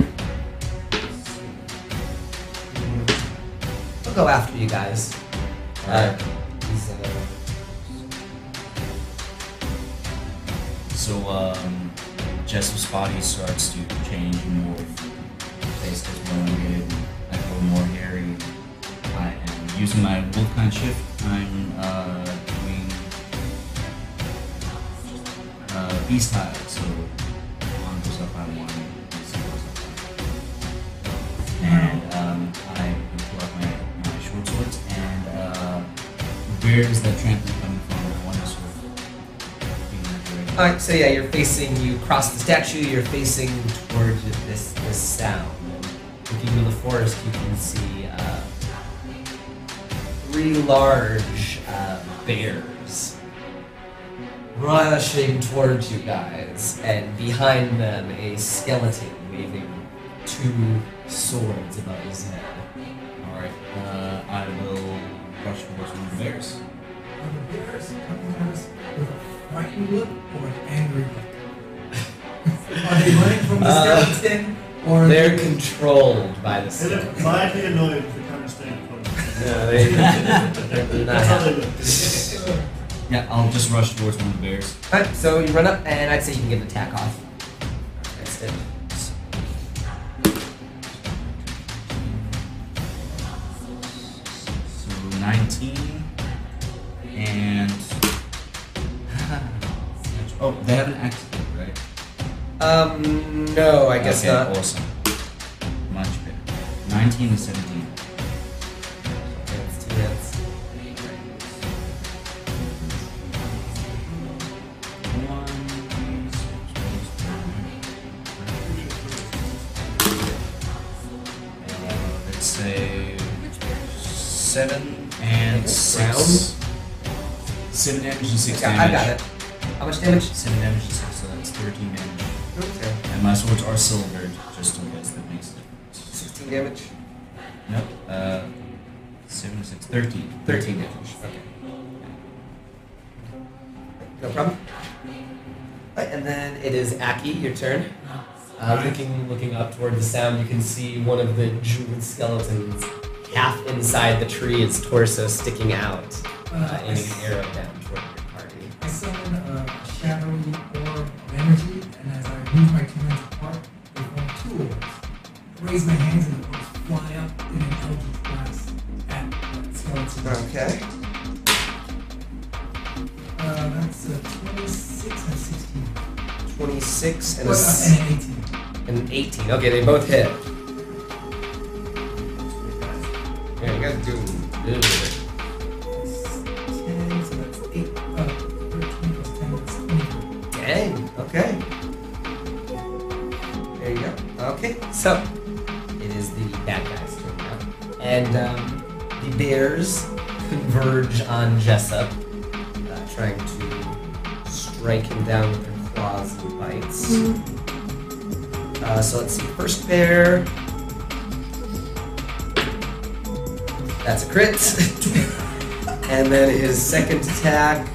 S1: go after you guys. Uh,
S3: Alright.
S1: he's, uh,
S3: So, um, Jessup's body starts to change and morph. Face gets more elongated. I grow more hairy. I am using my Wolfkind shift. I'm uh, doing uh, beast style. Where is that trampling coming from? To
S1: so yeah, you're facing, you cross the statue, you're facing towards this this sound. And looking into the forest, you can see uh, three large uh, bears rushing towards you guys, and behind them, a skeleton waving two swords above his head.
S3: Alright, uh, I will rush towards one of the bears.
S5: Are the bears coming at us with a frightened look or an angry look? are they running from the
S1: Uh,
S5: skeleton or are
S1: They're
S5: they-
S1: controlled by the
S2: They
S1: skeleton.
S2: mildly annoyed if they kind of stand close.
S1: No, they, they're not
S2: That's how they
S1: happy.
S2: look.
S3: Yeah, I'll just rush towards one of the bears.
S1: Alright, so you run up, and I'd say you can get an attack off. That's it.
S3: 19 and. oh, they have an accident, right?
S1: Um, no, I guess
S3: okay,
S1: not.
S3: Awesome. Much better. 19 and 17.
S1: Okay, two hits.
S3: Uh, let's say seven and six. Seven damage and six
S1: Yeah,
S3: damage.
S1: I got it. How much damage?
S3: Seven damage and six, so that's 13 damage.
S1: Okay.
S3: And my swords are silvered, just in case that makes a difference.
S1: 16 damage.
S3: Nope. Uh, seven, six, 13.
S1: 13 damage. Okay. No problem. Right, and then it is Aki, your turn. Uh, looking, looking up toward the sound, you can see one of the jeweled skeletons half inside the tree, its torso sticking out, uh, aiming an arrow down toward your party.
S5: I summon a shadowy orb of energy, and as I move my two hands apart, they form two orbs. I raise my hands and the orbs fly up in an eldritch blast at that skeleton.
S1: Okay.
S5: Uh, that's a 26 and 16.
S1: 26 and a
S5: Well,
S1: s-
S5: uh, and an 18.
S1: and an 18. Okay, they both hit. On Jessup, uh, trying to strike him down with their claws and bites. Uh, so let's see. First bear. That's a crit. and then his second attack.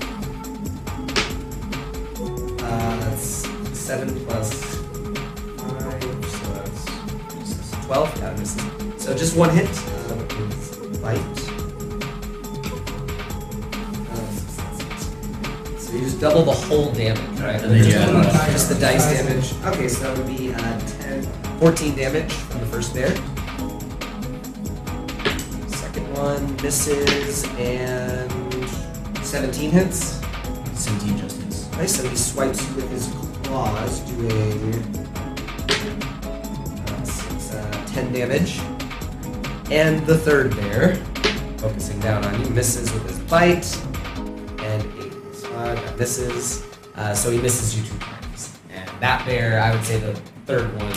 S1: Uh, that's 7 plus 5, so that's 12. Yeah, misses. So just one hit double the whole damage, right?
S3: And then
S1: just,
S3: you add
S1: the- just the dice damage. Okay, so that would be uh, 10, 14 damage from the first bear. Second one misses and 17 hits.
S3: 17 just hits.
S1: Nice, so he swipes you with his claws, doing uh, six, uh, 10 damage. And the third bear, focusing down on you, misses with his bite, and 8 plus 5, that misses. Uh, so he misses you two times. And that bear, I would say the third one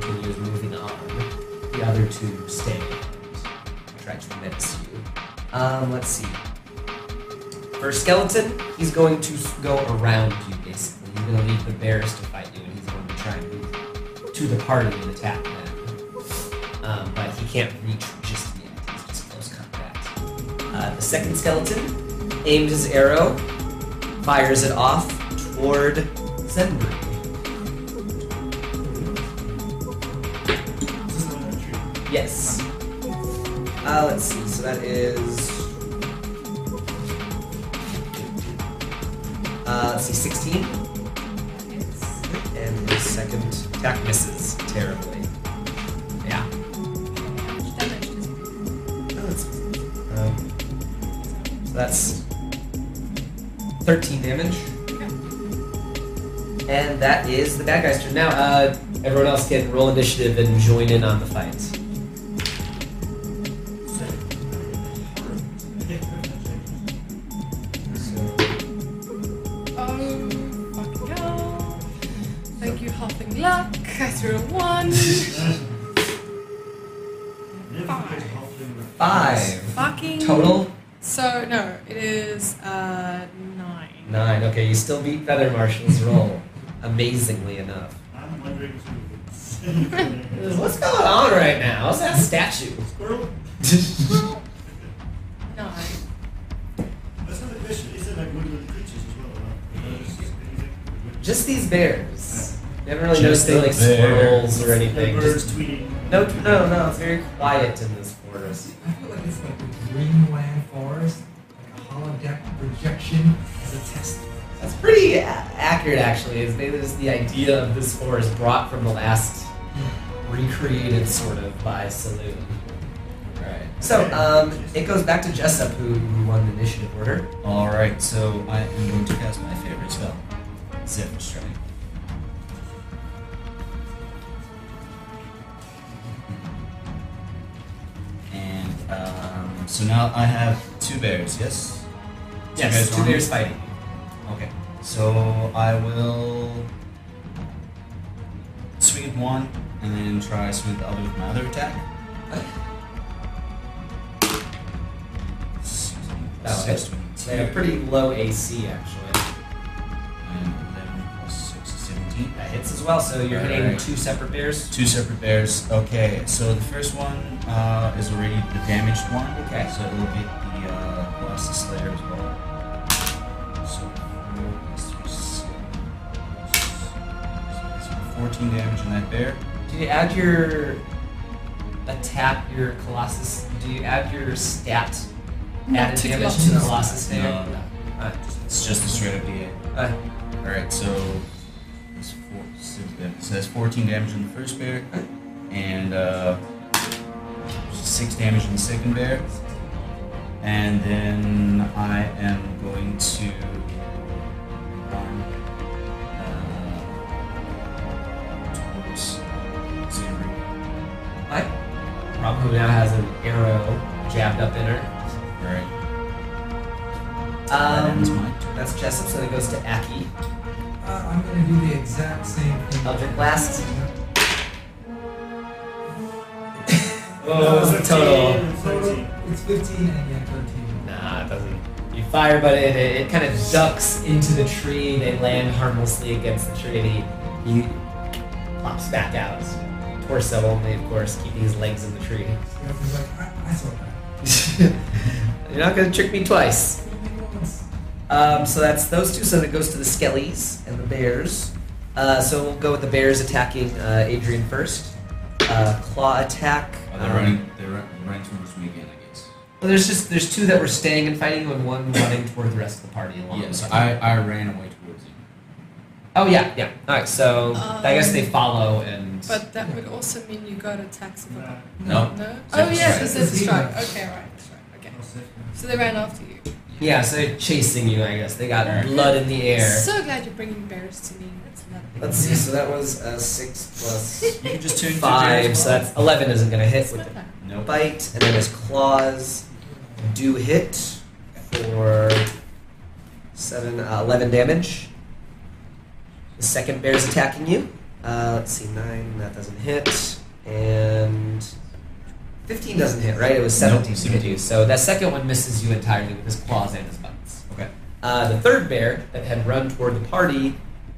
S1: continues moving on. The other two stay and try to miss you. Um, let's see. First skeleton, he's going to go around you basically. He's going to leave the bears to fight you, and he's going to try and move to the party and attack them. Um, but he can't reach just yet. He's just close combat. Uh, the second skeleton aims his arrow, fires it off toward Zenbury.
S2: This is one of the tree.
S1: Yes. Uh, let's see. So that is. Uh, let's see, 16. And the second attack misses terribly. Yeah.
S4: Damage does it?
S1: Oh, that's, um, so that's 13 damage. And that is the bad guy's turn. Now, uh, everyone else can roll initiative and join in on the fight. Feather Marshal's roll. Amazingly enough.
S2: I'm wondering too.
S1: What's going on right now? What's that statue?
S2: Squirrel?
S4: Nine.
S2: That's not a question. Is it like woodland creatures as well? huh? Or is it anything?
S1: Just these bears. You haven't really
S3: Just
S1: noticed any
S3: the
S1: like squirrels or anything. Just, no, no, no. It's very quiet in pretty accurate, actually. Is this the idea of this forest brought from the last recreated sort of by Selûne.
S3: Right.
S1: So, um, it goes back to Jessup, who, who won the initiative order.
S3: Alright, so I am going to cast my favorite spell, Zephyr Strike. And um, so now I have two bears, yes?
S1: Yes, two bears fighting.
S3: Okay, so I will swing at one and then try swing at the other with my other attack.
S1: That'll hit.
S3: 22.
S1: They have pretty low AC, actually.
S3: And 11 plus 6 is 17.
S1: That hits as well, so you're hitting
S3: Alright.
S1: two separate bears.
S3: Two separate bears. Okay, so the first one uh, is already the damaged one.
S1: Okay.
S3: So it will get the uh, Slayer as well. 14 damage on that bear.
S1: Do you add your attack, your Colossus? Do you add your stat
S4: Not
S1: added
S4: to
S1: damage to the
S4: Colossus.
S1: Colossus there?
S3: No, no.
S1: Uh,
S3: It's just a straight up D8.
S1: uh,
S3: Alright, so that's four, six damage. So that's 14 damage on the first bear, and uh, six damage on the second bear. And then I am going to
S1: Rob, who now has an arrow jabbed up in her.
S3: Alright, that ends
S1: Um, that's Jessup, so it goes to Aki.
S5: Uh, I'm gonna do the exact same thing.
S1: Eldritch Blast. What's the total?
S2: 13.
S5: It's 15 and yet 13.
S1: Nah, it doesn't. You fire, but it, it, it kind of ducks into the tree. They land harmlessly against the tree, and he, he pops back out. Torso only, of course, keeping his legs in the tree.
S5: He's like, I, I saw that.
S1: You're not going to trick me twice.
S5: Fool me once.
S1: Um, so that's those two. So then it goes to the Skellies and the Bears. Uh, so we'll go with the Bears attacking uh, Adrian first. Uh, claw attack.
S3: Oh, they're
S1: um,
S3: running. They're running towards me again, I guess.
S1: Well, there's just there's two that were staying and fighting, and one running toward the rest of the party. Along
S3: Yes,
S1: with
S3: I, I ran away towards you.
S1: Oh yeah, yeah. All right, so I guess they follow and.
S4: But that would also mean you got attacks of a
S3: No.
S4: No? Oh, yes,
S3: strike.
S4: it's a strike. Okay, right, that's right. Okay. So they ran after you.
S1: yeah, so they're chasing you. I guess they got
S3: Alright.
S1: blood in the air.
S4: So glad you're bringing bears to me. That's lovely.
S1: Let's see. So that was a six plus
S3: You can just turn to
S1: five. So
S3: well.
S1: that's eleven. Isn't gonna hit with
S4: not
S1: the
S3: Nope.
S1: bite, and then his claws do hit for seven, uh, eleven damage. The second bear's attacking you. Uh, let's see, nine. That doesn't hit, and fifteen doesn't hit. Right? It was
S3: Nope,
S1: seventeen to hit you. So that second one misses you entirely with his claws and his bites.
S3: Okay.
S1: Uh, the third bear that had run toward the party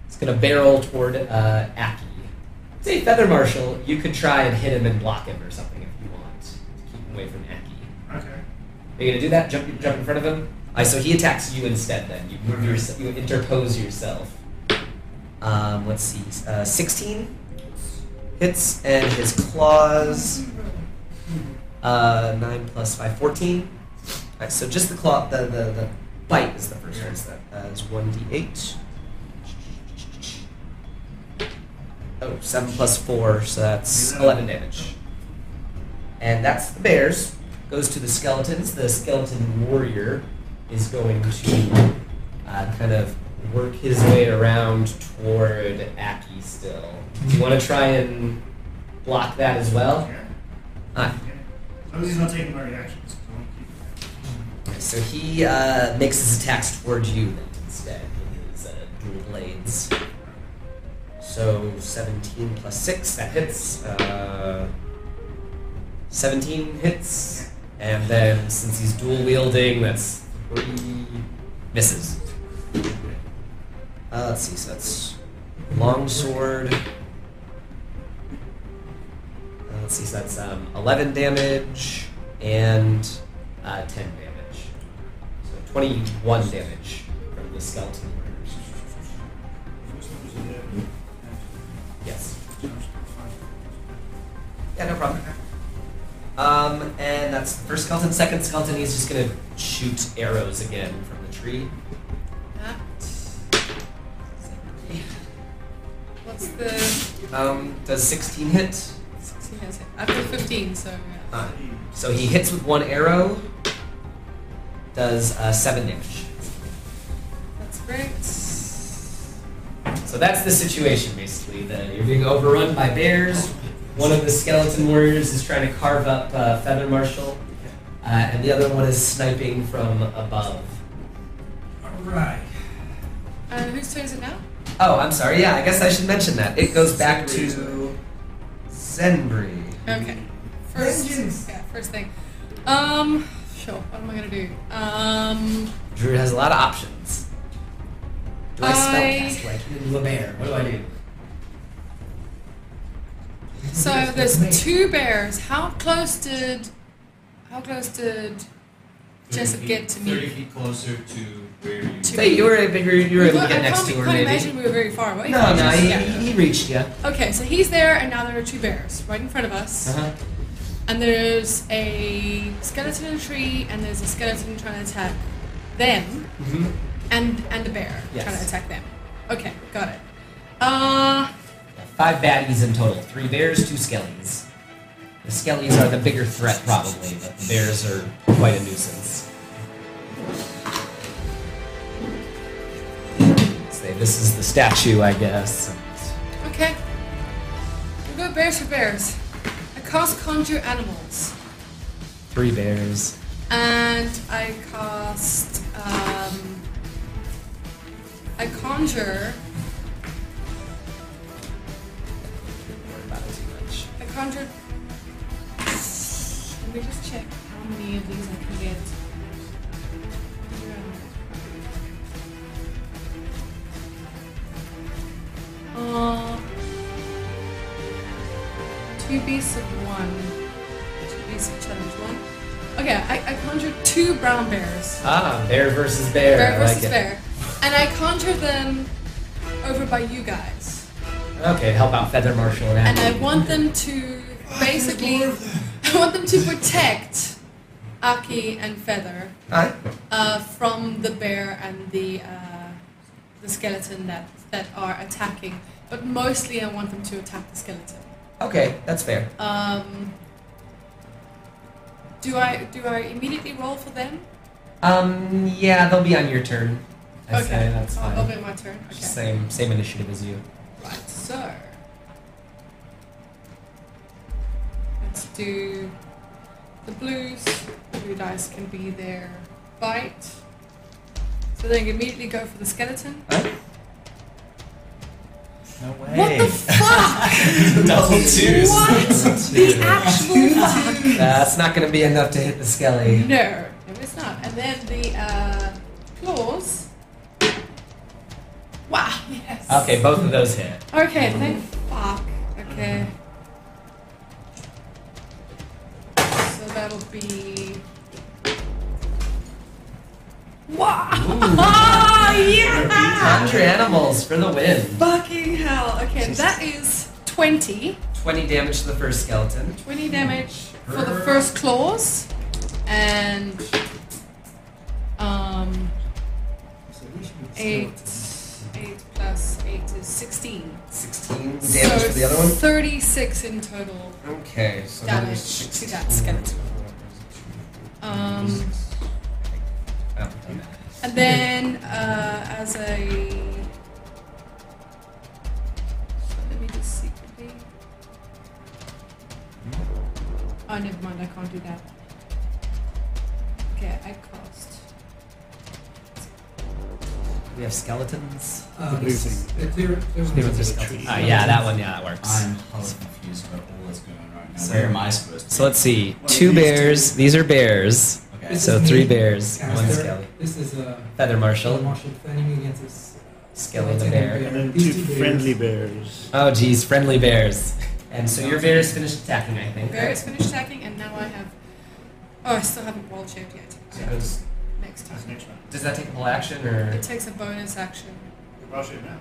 S1: is going to barrel toward uh, Aki. Say Feather Marshal, you could try and hit him and block him or something if you want to keep him away from Aki.
S2: Okay.
S1: Are you going to do that? Jump, jump in front of him. Uh, so he attacks you instead. Then you move yourself. You interpose yourself. Um, let's see. Uh, Sixteen hits, and his claws Uh, 9 plus 5, 14. Alright, so just the claw, the, the, the bite is the first one. So that is 1d8. Oh, 7 plus 4, so that's 11 damage. And that's the bears. Goes to the skeletons. The skeleton warrior is going to uh, kind of work his way around toward Aki still. Do you want to try and block that as well?
S2: Yeah.
S1: Alright.
S2: As long as he's not taking my reactions. I want to keep it.
S1: So he uh, makes his attacks towards you then instead with his uh, dual blades. So 17 plus 6, that hits. Uh, 17 hits. And then since he's dual wielding, that's 3 misses. Uh, let's see, so that's longsword. Uh, let's see, so that's um, 11 damage and uh, 10 damage. So 21 damage from the skeleton. Yes. Yeah, no problem. Um, and that's first skeleton. Second skeleton, he's just gonna shoot arrows again from the tree.
S4: The.
S1: Um, does 16 hit?
S4: 16 has hit. I've got 15, so yeah.
S1: Uh, so he hits with one arrow. Does uh, seven damage.
S4: That's great.
S1: So that's the situation, basically. That you're being overrun by bears. One of the skeleton warriors is trying to carve up uh, Feather Marshal, uh, and the other one is sniping from above.
S5: Alright.
S4: Uh, whose turn is it now?
S1: Oh, I'm sorry. Yeah, I guess I should mention that. It goes back to Zenbri.
S4: Okay. First,
S5: Vengeance.
S4: yeah, first thing. Um, sure. What am I gonna do? Um,
S1: Drew has a lot of options. Do I,
S4: I-
S1: spellcast like into a bear? What do I do?
S4: so there's two bears. How close did, how close did
S3: 30
S4: Jessup
S3: feet-
S4: get to me?
S3: 30 feet closer to where you.
S4: To-
S1: Say you were able, you were able to
S4: I
S1: get next
S4: can't,
S1: to her,
S4: can't
S1: maybe.
S4: imagine we were very far away.
S1: No,
S4: from
S1: no, he,
S4: other.
S1: he reached you.
S4: Okay, so he's there, and now there are two bears right in front of us.
S1: Uh-huh.
S4: And there's a skeleton in a tree, and there's a skeleton trying to attack them,
S1: Mm-hmm.
S4: and and a bear
S1: Yes.
S4: trying to attack them. Okay, got it. Uh,
S1: Five baddies in total. Three bears, two skellies. The skellies are the bigger threat, probably, but the bears are quite a nuisance. Say this is the statue, I guess.
S4: okay. We'll go bears for bears. I cast conjure animals,
S1: Three bears.
S4: and I cast um, I conjure
S1: Don't worry about it too much.
S4: I conjured. Let me just check how many of these I can get. Uh, two beasts of one. Two beasts of challenge one. Okay, I, I conjured two brown bears.
S1: Ah, bear versus bear.
S4: Bear
S1: I
S4: versus
S1: like
S4: bear. And I conjured them over by you guys.
S1: Okay, help out Feather Marshal and
S4: And I want them to basically, I want them to protect Aki and Feather uh, from the bear and the uh, the skeleton that that are attacking. But mostly, I want them to attack the skeleton.
S1: Okay, that's fair.
S4: Um, do I do I immediately roll for them?
S1: Um, yeah, they'll be on your turn. I
S4: okay,
S1: say that's
S4: I'll-
S1: fine.
S4: I'll be on my turn. Okay.
S1: Same, same initiative as you.
S4: Right, so let's do the blues. Blue dice can be their bite. So then immediately go for the skeleton.
S3: No way.
S4: What the fuck?
S3: Double twos.
S4: what? the actual fuck?
S1: That's not going to be enough to hit the skelly.
S4: No, no, it's not. And then the uh, claws. Wow, yes.
S1: Okay, both of those hit.
S4: Okay, thank fuck. Okay. So that'll be. Wow! yeah!
S1: Conjure animals for the win.
S4: Fucking hell. Okay, that is 20.
S1: 20 damage to the first skeleton.
S4: 20 damage for the first claws, and um,
S2: So we should be
S4: 8, 8 plus 8 is 16.
S1: 16 damage
S4: so
S1: for the other one.
S4: 36 in total.
S1: Okay, so
S4: Damage to that skeleton. Um. And then uh, as a. Let me just see quickly. Oh, never mind, I can't do that. Okay, I cast.
S1: We have skeletons.
S5: Uh,
S2: The blue thing.
S5: the clear- clear
S1: Stay with
S5: ones
S1: your
S5: are
S1: skeleton.
S5: trees.
S1: Ah, yeah, that one. Yeah, that works.
S3: I'm wholly confused about all that's going on right now.
S1: So-
S3: Where am I supposed to
S1: So let's see.
S2: One of
S1: Two
S2: these
S1: bears.
S2: two.
S1: These are bears.
S3: Okay.
S1: So three bears,
S5: caster.
S1: one skelly.
S5: This is a
S1: Feather Marshal.
S5: Marshall defending against this
S1: Skelly the bear.
S2: And then
S5: These
S2: two
S5: bears-
S2: friendly bears.
S1: Oh, geez, friendly bears. And so your bear is finished attacking, I think.
S4: Bear is finished attacking, and now I have. Oh, I still haven't wild shaped yet.
S1: So it goes-
S4: Next time.
S2: next round.
S1: does that take a whole action, or
S4: It takes a bonus action.
S2: You can rush it now.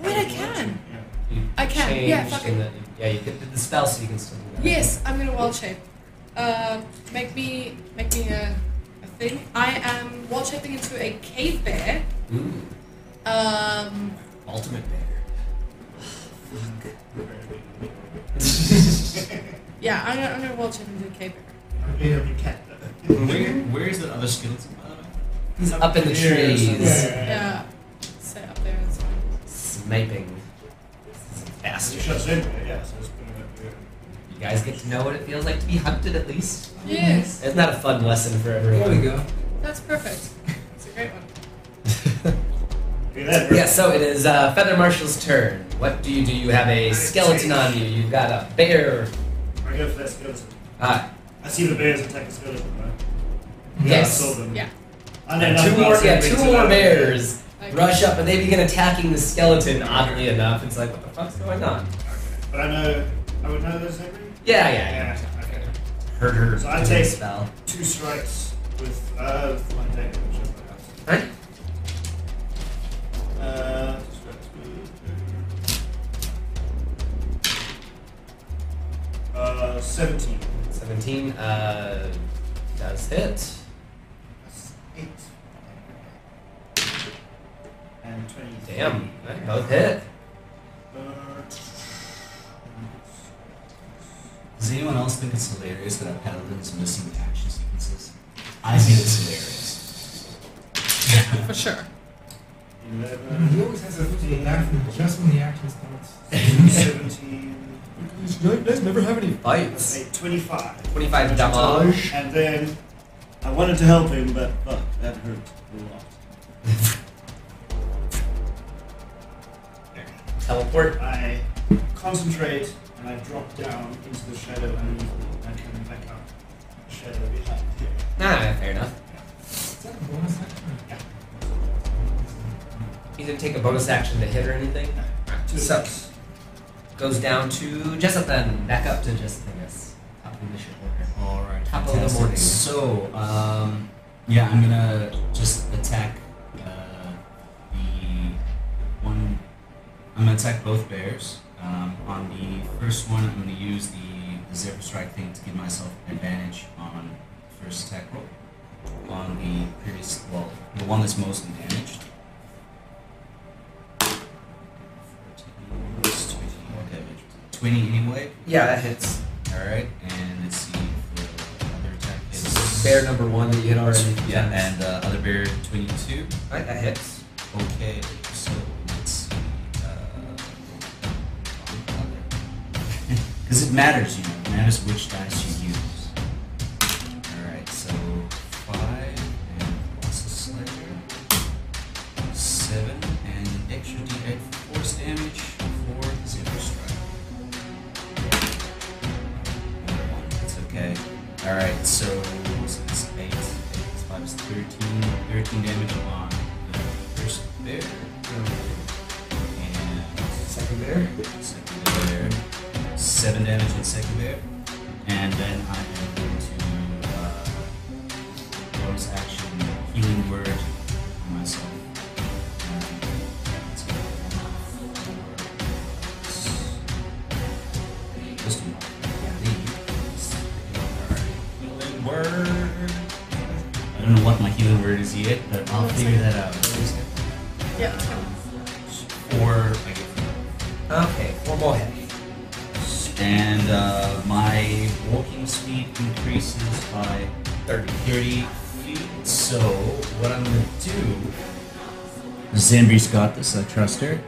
S4: Wait, I can.
S2: Yeah.
S1: you
S4: I can, yeah, fuck
S1: in
S4: it.
S1: the, yeah, you did the spell, so you can still do that.
S4: Yes, I'm gonna wild shape. Uh, make me make me a, a thing. I am wild shaping into a cave bear.
S1: Ooh,
S4: Um,
S1: ultimate bear.
S4: yeah, I'm gonna, I'm gonna wild shape into a cave bear.
S2: I'll be every cat though.
S3: Where, where is the other skeleton, by the way?
S1: He's up in the
S2: here,
S1: trees,
S2: somewhere.
S4: Yeah, stay up there. That's fine.
S1: sniping.
S2: As it
S1: Bastard.
S2: shuts yeah, so it's putting up here.
S1: You guys get to know what it feels like to be hunted, at least.
S4: Yes,
S1: Isn't that a fun lesson for everyone?
S5: There we go.
S4: that's perfect. It's a great one.
S2: Be
S1: Yeah, so it is uh, Feather Marshal's turn. What do you do? You have a skeleton on you. You've got a bear.
S2: I go for that skeleton.
S1: Ah,
S2: I see the bears attack the skeleton, right?
S1: yes.
S2: I saw them.
S4: Yeah.
S2: I know
S1: And
S2: nothing
S1: two more, yeah, two more
S2: that.
S1: bears
S4: Okay.
S1: rush up and they begin attacking the skeleton. Oddly enough, it's like, what the fuck's going on?
S2: Okay. But I know, I would know those every
S1: Yeah, yeah, yeah.
S2: Yeah, okay.
S1: Heard her.
S2: So I take-
S1: spell.
S2: two strikes with uh with one damage.
S1: Right?
S2: Uh, two strikes with uh seventeen.
S1: Seventeen uh, does hit.
S2: That's eight. And twenty.
S1: Damn, right, both hit.
S3: Does anyone else think it's hilarious that our paladins missing action sequences? I think it's hilarious.
S4: For sure.
S5: He always has a foot in the just when the action starts.
S2: Seventeen.
S1: You guys never have any fights.
S2: eight. Twenty-five.
S1: Twenty-five damage.
S2: And then I wanted to help him, but fuck, that hurt a lot. Okay.
S1: Teleport.
S2: I concentrate and I drop down into the shadow underneath me and come back up the shadow behind here.
S1: Nah, fair enough.
S5: Is that a bonus action?
S1: He didn't take a bonus action to hit or anything.
S2: Two
S1: So-
S2: attacks.
S1: Goes down to Jessathan. Back up to Jessathan, yes. Top of the mission order.
S3: All right.
S1: Top of the
S3: fantastic.
S1: morning.
S3: So, um, yeah, I'm gonna just attack uh, the one. I'm gonna attack both bears. Um, on the first one, I'm gonna use the, the Zephyr Strike thing to give myself an advantage on the first attack roll. On the previous, well, the one that's mostly damaged. 14, 20 more 20 anyway.
S1: Yeah, that hits.
S3: Alright, and let's see the other attack
S1: Bear number one that you hit already.
S3: Yeah, and uh, other bear 22.
S1: Alright, that hits.
S3: Okay, Because it matters, you know, it matters which dice you use. Alright, so 5 and plus a slider. 7 and an extra d8 for force damage for Zephyr Strike. One, That's okay. Alright, so, so it's 8. 8 plus 5 is 13. 13 damage on 7 damage on second bear. And then I Zambri's got this. I trust her.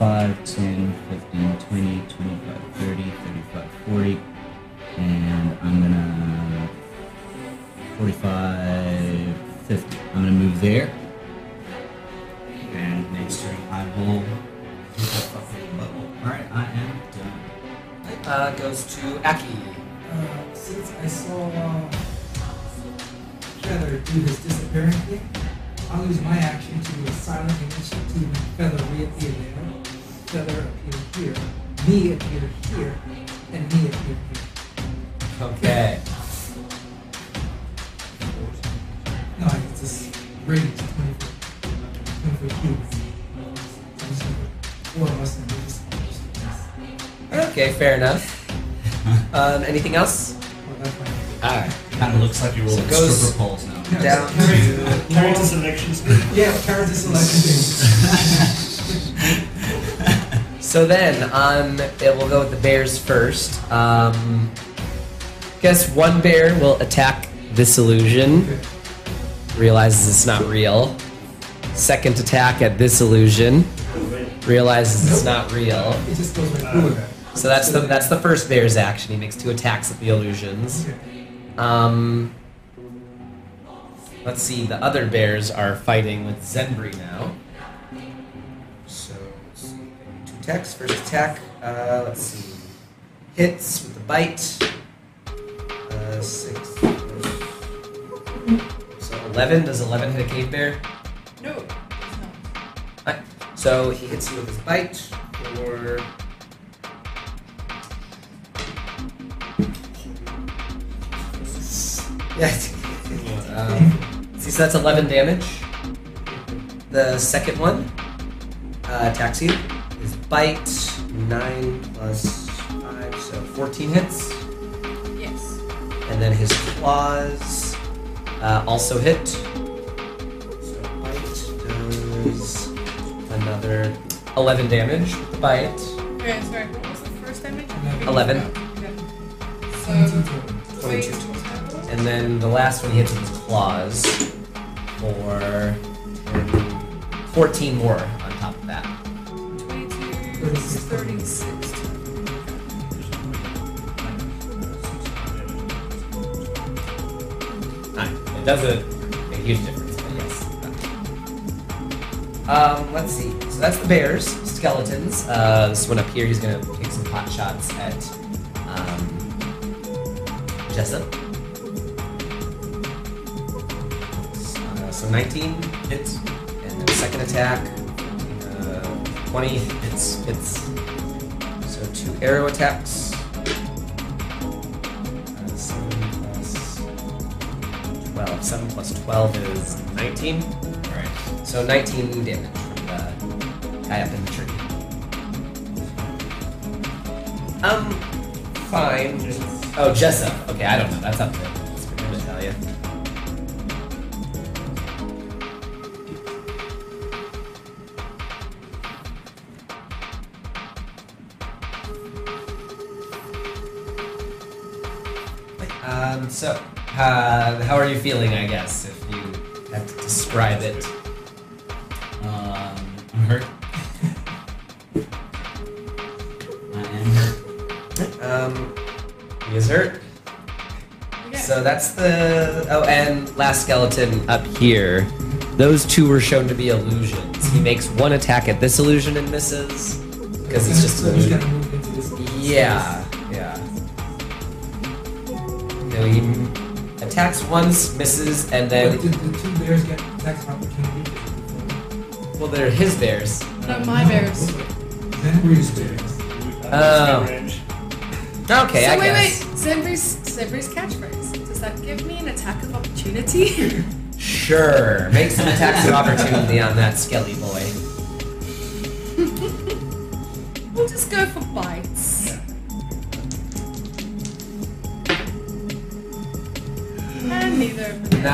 S3: 5, 10, 15, 20, 25, 30, 35, 40. And I'm gonna 45, 50. I'm gonna move there. And next turn I will hit that fucking bubble. Alright, I am done.
S1: Uh, goes to Aki.
S5: Uh, since I saw uh, Feather do this
S1: anything else?
S5: well,
S1: Alright.
S3: Kind of looks like you're
S1: So
S3: rolling
S1: it goes
S3: stripper poles now.
S5: Yeah,
S1: Down
S5: character-
S1: to
S2: Character selection speed.
S5: Yeah, character selection.
S1: So then, um, it will go with the bears first. Um, guess one bear will attack this illusion, realizes it's not real. Second attack at this illusion, realizes it's not real.
S5: It just goes right through with that.
S1: So that's the that's the first bear's action. He makes two attacks at the illusions. Um, let's see. The other bears are fighting with Zenbri now. So let's see. Two attacks. First attack. Uh, let's see. Hits with the bite. Uh, six. So eleven. Does eleven hit a cave bear?
S4: No, it's not.
S1: Alright, So he hits you with his bite for. Yeah. um, see, so that's 11 damage. The second one uh, attacks you. His bite, 9 plus 5, so 14 hits.
S4: Yes.
S1: And then his claws uh, also hit. So bite does another 11 damage with the bite.
S4: Okay, sorry, what was the first damage?
S5: Eleven.
S4: Okay. So,
S5: 22
S1: 22
S4: 22 total.
S1: And then the last one hits with his claws for 14 more on top of that.
S4: 22, 36
S1: Alright, it does a, a huge difference, but yes. Um, let's see. So that's the bears, skeletons. Uh, this one up here, he's gonna take some pot shots at um, Jessup. So 19 hits, and then second attack, uh, 20 hits, hits. So two arrow attacks. Uh, seven plus 12. 7 plus 12 is 19.
S3: Alright.
S1: So 19 damage from the guy up in the tree. Um, fine. Oh, Jessup. Okay, I don't know. That's up to are you feeling, I guess, if you had to describe it?
S3: Um, I'm hurt. I am hurt.
S1: Um, he is hurt.
S4: Okay.
S1: So that's the. Oh, and last skeleton up here. Those two were shown to be illusions. He makes one attack at this illusion and misses. Because it's just
S5: so
S1: illusion.
S5: gonna move into this.
S1: Yeah, yeah. Attacks once, misses, and
S5: But
S1: then.
S5: the, the two bears get attacks of opportunity.
S1: Well, they're his bears.
S4: No, my bears.
S5: Then Breeze bears.
S1: Oh. Okay,
S4: so
S1: I
S4: wait,
S1: guess.
S4: wait. Zembri's, Zembri's catchphrase. Does that give me an attack of opportunity?
S1: Sure. Make some attacks of opportunity on that skelly boy.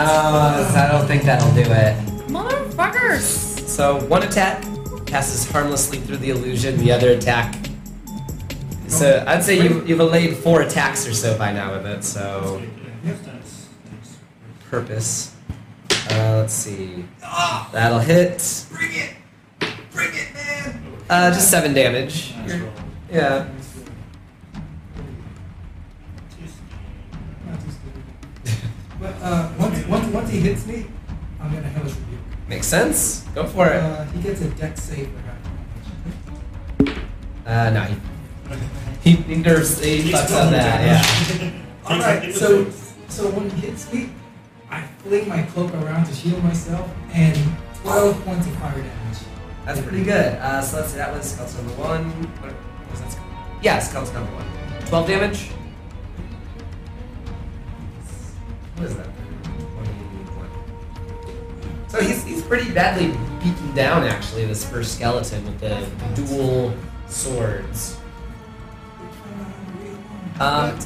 S1: I don't think that'll do it.
S4: Motherfuckers!
S1: So one attack passes harmlessly through the illusion. The other attack. So I'd say you've, you've allayed four attacks or so by now with it. So
S2: that's, that's
S1: purpose. Uh, let's see. That'll hit.
S5: Bring it! Bring it, man!
S1: Uh, just seven damage. Yeah.
S5: Not too stupid. But uh, once, once, once he hits me, I'm gonna hellish rebuke.
S1: Makes sense. Go for it.
S5: Uh, he gets a dex save for half
S1: Uh, no. He, he, he nerves. He
S2: He's
S1: fucks
S2: going
S1: on that.
S2: down.
S1: Yeah.
S5: Alright, so so when he hits me, I fling my cloak around to shield myself and 12 points of fire damage.
S1: That's pretty good. Uh, so let's see. That was skeleton number one. What, what was that? ske- Yeah, skeleton number one. Twelve damage. What is that? 21. So he's, he's pretty badly beaten down, actually, this first skeleton with the dual swords. Um,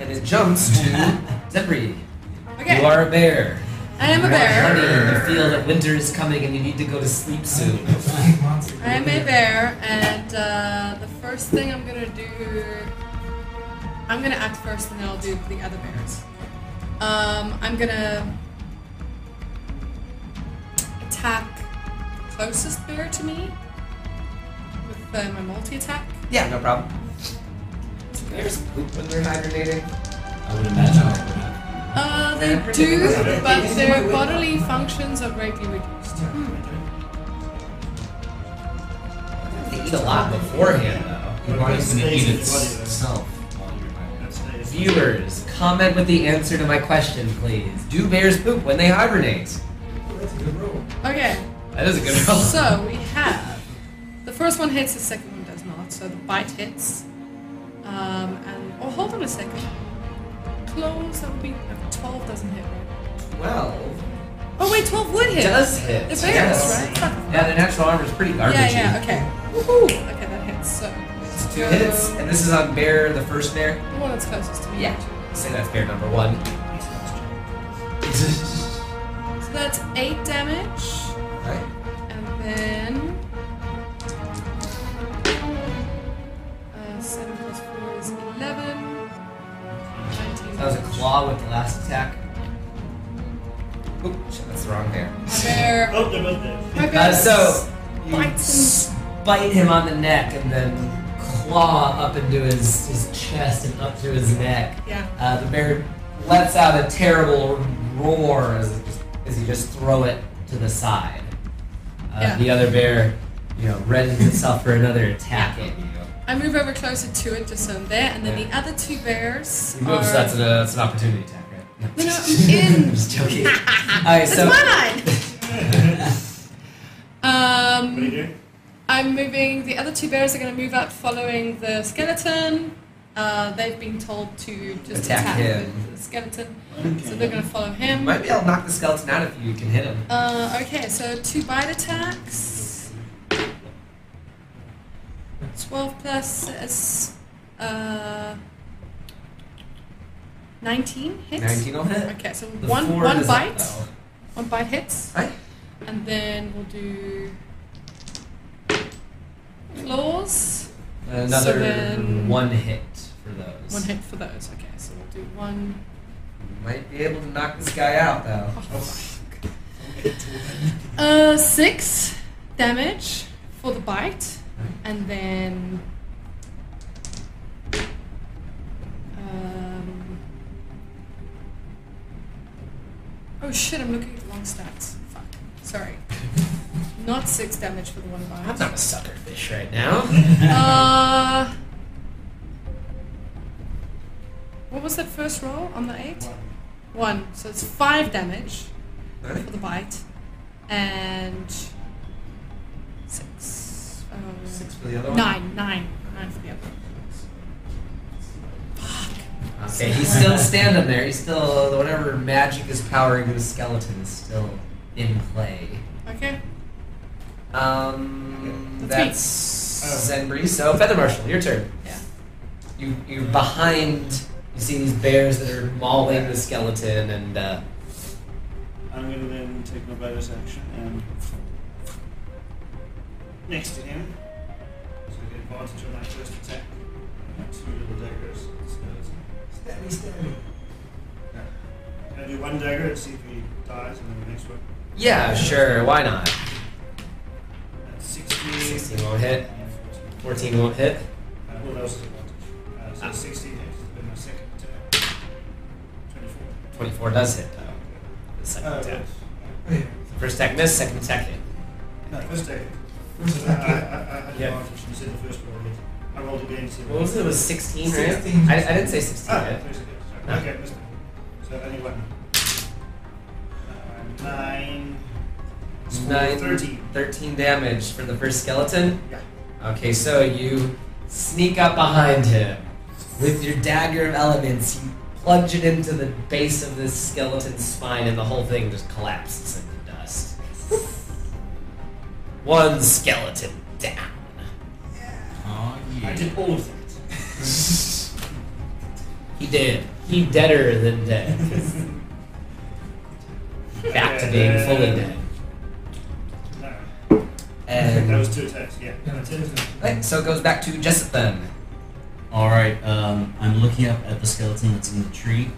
S1: and it jumps to Zebri.
S4: Okay.
S1: You are a bear.
S4: I am a bear.
S1: Honey, and you feel that winter is coming and you need to go to sleep soon.
S4: I am a bear, and uh, the first thing I'm gonna do, I'm gonna act first, and then I'll do the other bears. Um, I'm gonna attack closest bear to me with uh, my multi attack.
S1: Yeah, no problem. Bears poop when they're hibernating.
S3: I would imagine they would have.
S4: Uh, they do, but their bodily functions are greatly reduced.
S1: They eat a lot beforehand, though.
S3: Why doesn't it eat
S2: Stays
S3: its-
S2: in
S3: itself while you're hibernating?
S2: That stays.
S1: Viewers, comment with the answer to my question, please. Do bears poop when they hibernate?
S5: That's a good roll.
S4: Okay,
S1: That is a good roll.
S4: So we have the first one hits, the second one does not. So the bite hits. Um, and oh, hold on a second. Close. That would be no, twelve. Doesn't hit.
S1: Twelve.
S4: Oh wait, twelve would hit.
S1: does hit.
S4: The bears,
S1: yes.
S4: right? Fuck.
S1: Yeah, the natural armor is pretty garbage.
S4: Yeah, yeah. Okay. Woohoo. Okay, that hits. So let's
S1: Two hits, and this is on bear, the first bear.
S4: the one that's closest to me.
S1: Yeah. Say that's bear number one.
S4: So that's eight damage,
S1: right.
S4: and then uh, seven plus four is eleven. Nineteen.
S1: That was a claw with the last attack. Oop, shit, that's the wrong bear.
S4: My bear.
S2: Oh, they're both dead.
S4: My
S1: Uh,
S4: bear
S1: so you
S4: bites
S1: bite him on the neck and then claw up into his, his chest and up to his neck.
S4: Yeah.
S1: Uh, the bear lets out a terrible roar as, it just, as you just throw it to the side. Uh,
S4: Yeah.
S1: The other bear, you know, readies itself for another attack at you.
S4: I move over closer to it just so I'm there, and then
S1: Yeah.
S4: the other two bears
S1: You move, so that's an, that's an opportunity attack, right?
S4: No, no, I'm in.
S1: I'm just joking. Alright,
S4: It's
S1: so.
S4: mine!
S2: What do you
S4: Um,
S2: do?
S4: I'm moving. The other two bears are going to move up, following the skeleton. Uh, they've been told to just
S1: Attack
S4: attack,
S1: him.
S4: the, skeleton, so they're going to follow him.
S1: Might be able to knock the skeleton out if you can hit him.
S4: Uh, okay, so two bite attacks. 12 plus is uh, 19 hits.
S1: 19 will hit.
S4: Okay, so
S1: The
S4: one one bite, one bite hits,
S1: Right?
S4: and then we'll do claws.
S1: Another
S4: So
S1: one hit for those.
S4: One hit for those. Okay, so we'll do one.
S1: Might be able to knock this guy out though.
S4: Uh, six damage for the bite, and then um. Oh shit! I'm looking at the wrong stats. Fuck. Sorry. Not six damage for the one bite.
S1: I'm not a sucker fish right now.
S4: Uh. What was that first roll on the eight? One. So it's five damage for the bite, and six. Um,
S1: Six for the other one.
S4: Nine, nine, nine for the other. One. Fuck.
S1: Okay, he's still standing there. He's still whatever magic is powering his skeleton is still in play.
S4: Okay.
S1: Um,
S4: That's me.
S1: that's Zenbri. So Feather Marshal, your turn.
S4: Yeah.
S1: You you're behind. You see these bears that are mauling the skeleton, and uh,
S2: I'm going to then take my bonus action and next to him. So I get advantage on my first attack. Two little daggers.
S5: Stabby, stabby.
S2: Can I do one dagger and see if he dies, and then the next one?
S1: yeah, sure, why not?
S2: That's 16.
S1: 16 won't hit.
S2: 14.
S1: 14 won't hit.
S2: Uh, what else is advantage? Uh, so
S1: Ah.
S2: 16 hits. Then my second attack. 24.
S1: 24 does hit though. The second
S2: Oh,
S1: attack.
S5: yeah.
S1: First attack miss, second attack hit.
S2: No, first attack.
S5: First
S2: I, I,
S5: attack.
S2: I, I had
S1: Yeah.
S2: You said the first roll. I rolled again
S1: What was it? It was 16, right?
S5: 16.
S1: I, I didn't say 16
S2: Ah,
S1: hit.
S2: hit.
S1: No.
S2: Okay, missed it. So only one. Uh, nine.
S1: Nine,
S2: 13.
S1: 13 damage for the first skeleton.
S2: Yeah.
S1: Okay, so you sneak up behind him with your dagger of elements. You plunge it into the base of this skeleton's spine, and the whole thing just collapses into dust. One skeleton down.
S3: Oh yeah.
S2: I did all of that.
S1: He did. He deader than dead. Back to being fully dead.
S2: No. that was two attacks, yeah.
S5: Yeah,
S2: That's
S5: that's
S2: it.
S5: it.
S1: right, so it goes back to Jessup then.
S3: All right. Um, I'm looking up at the skeleton that's in the tree.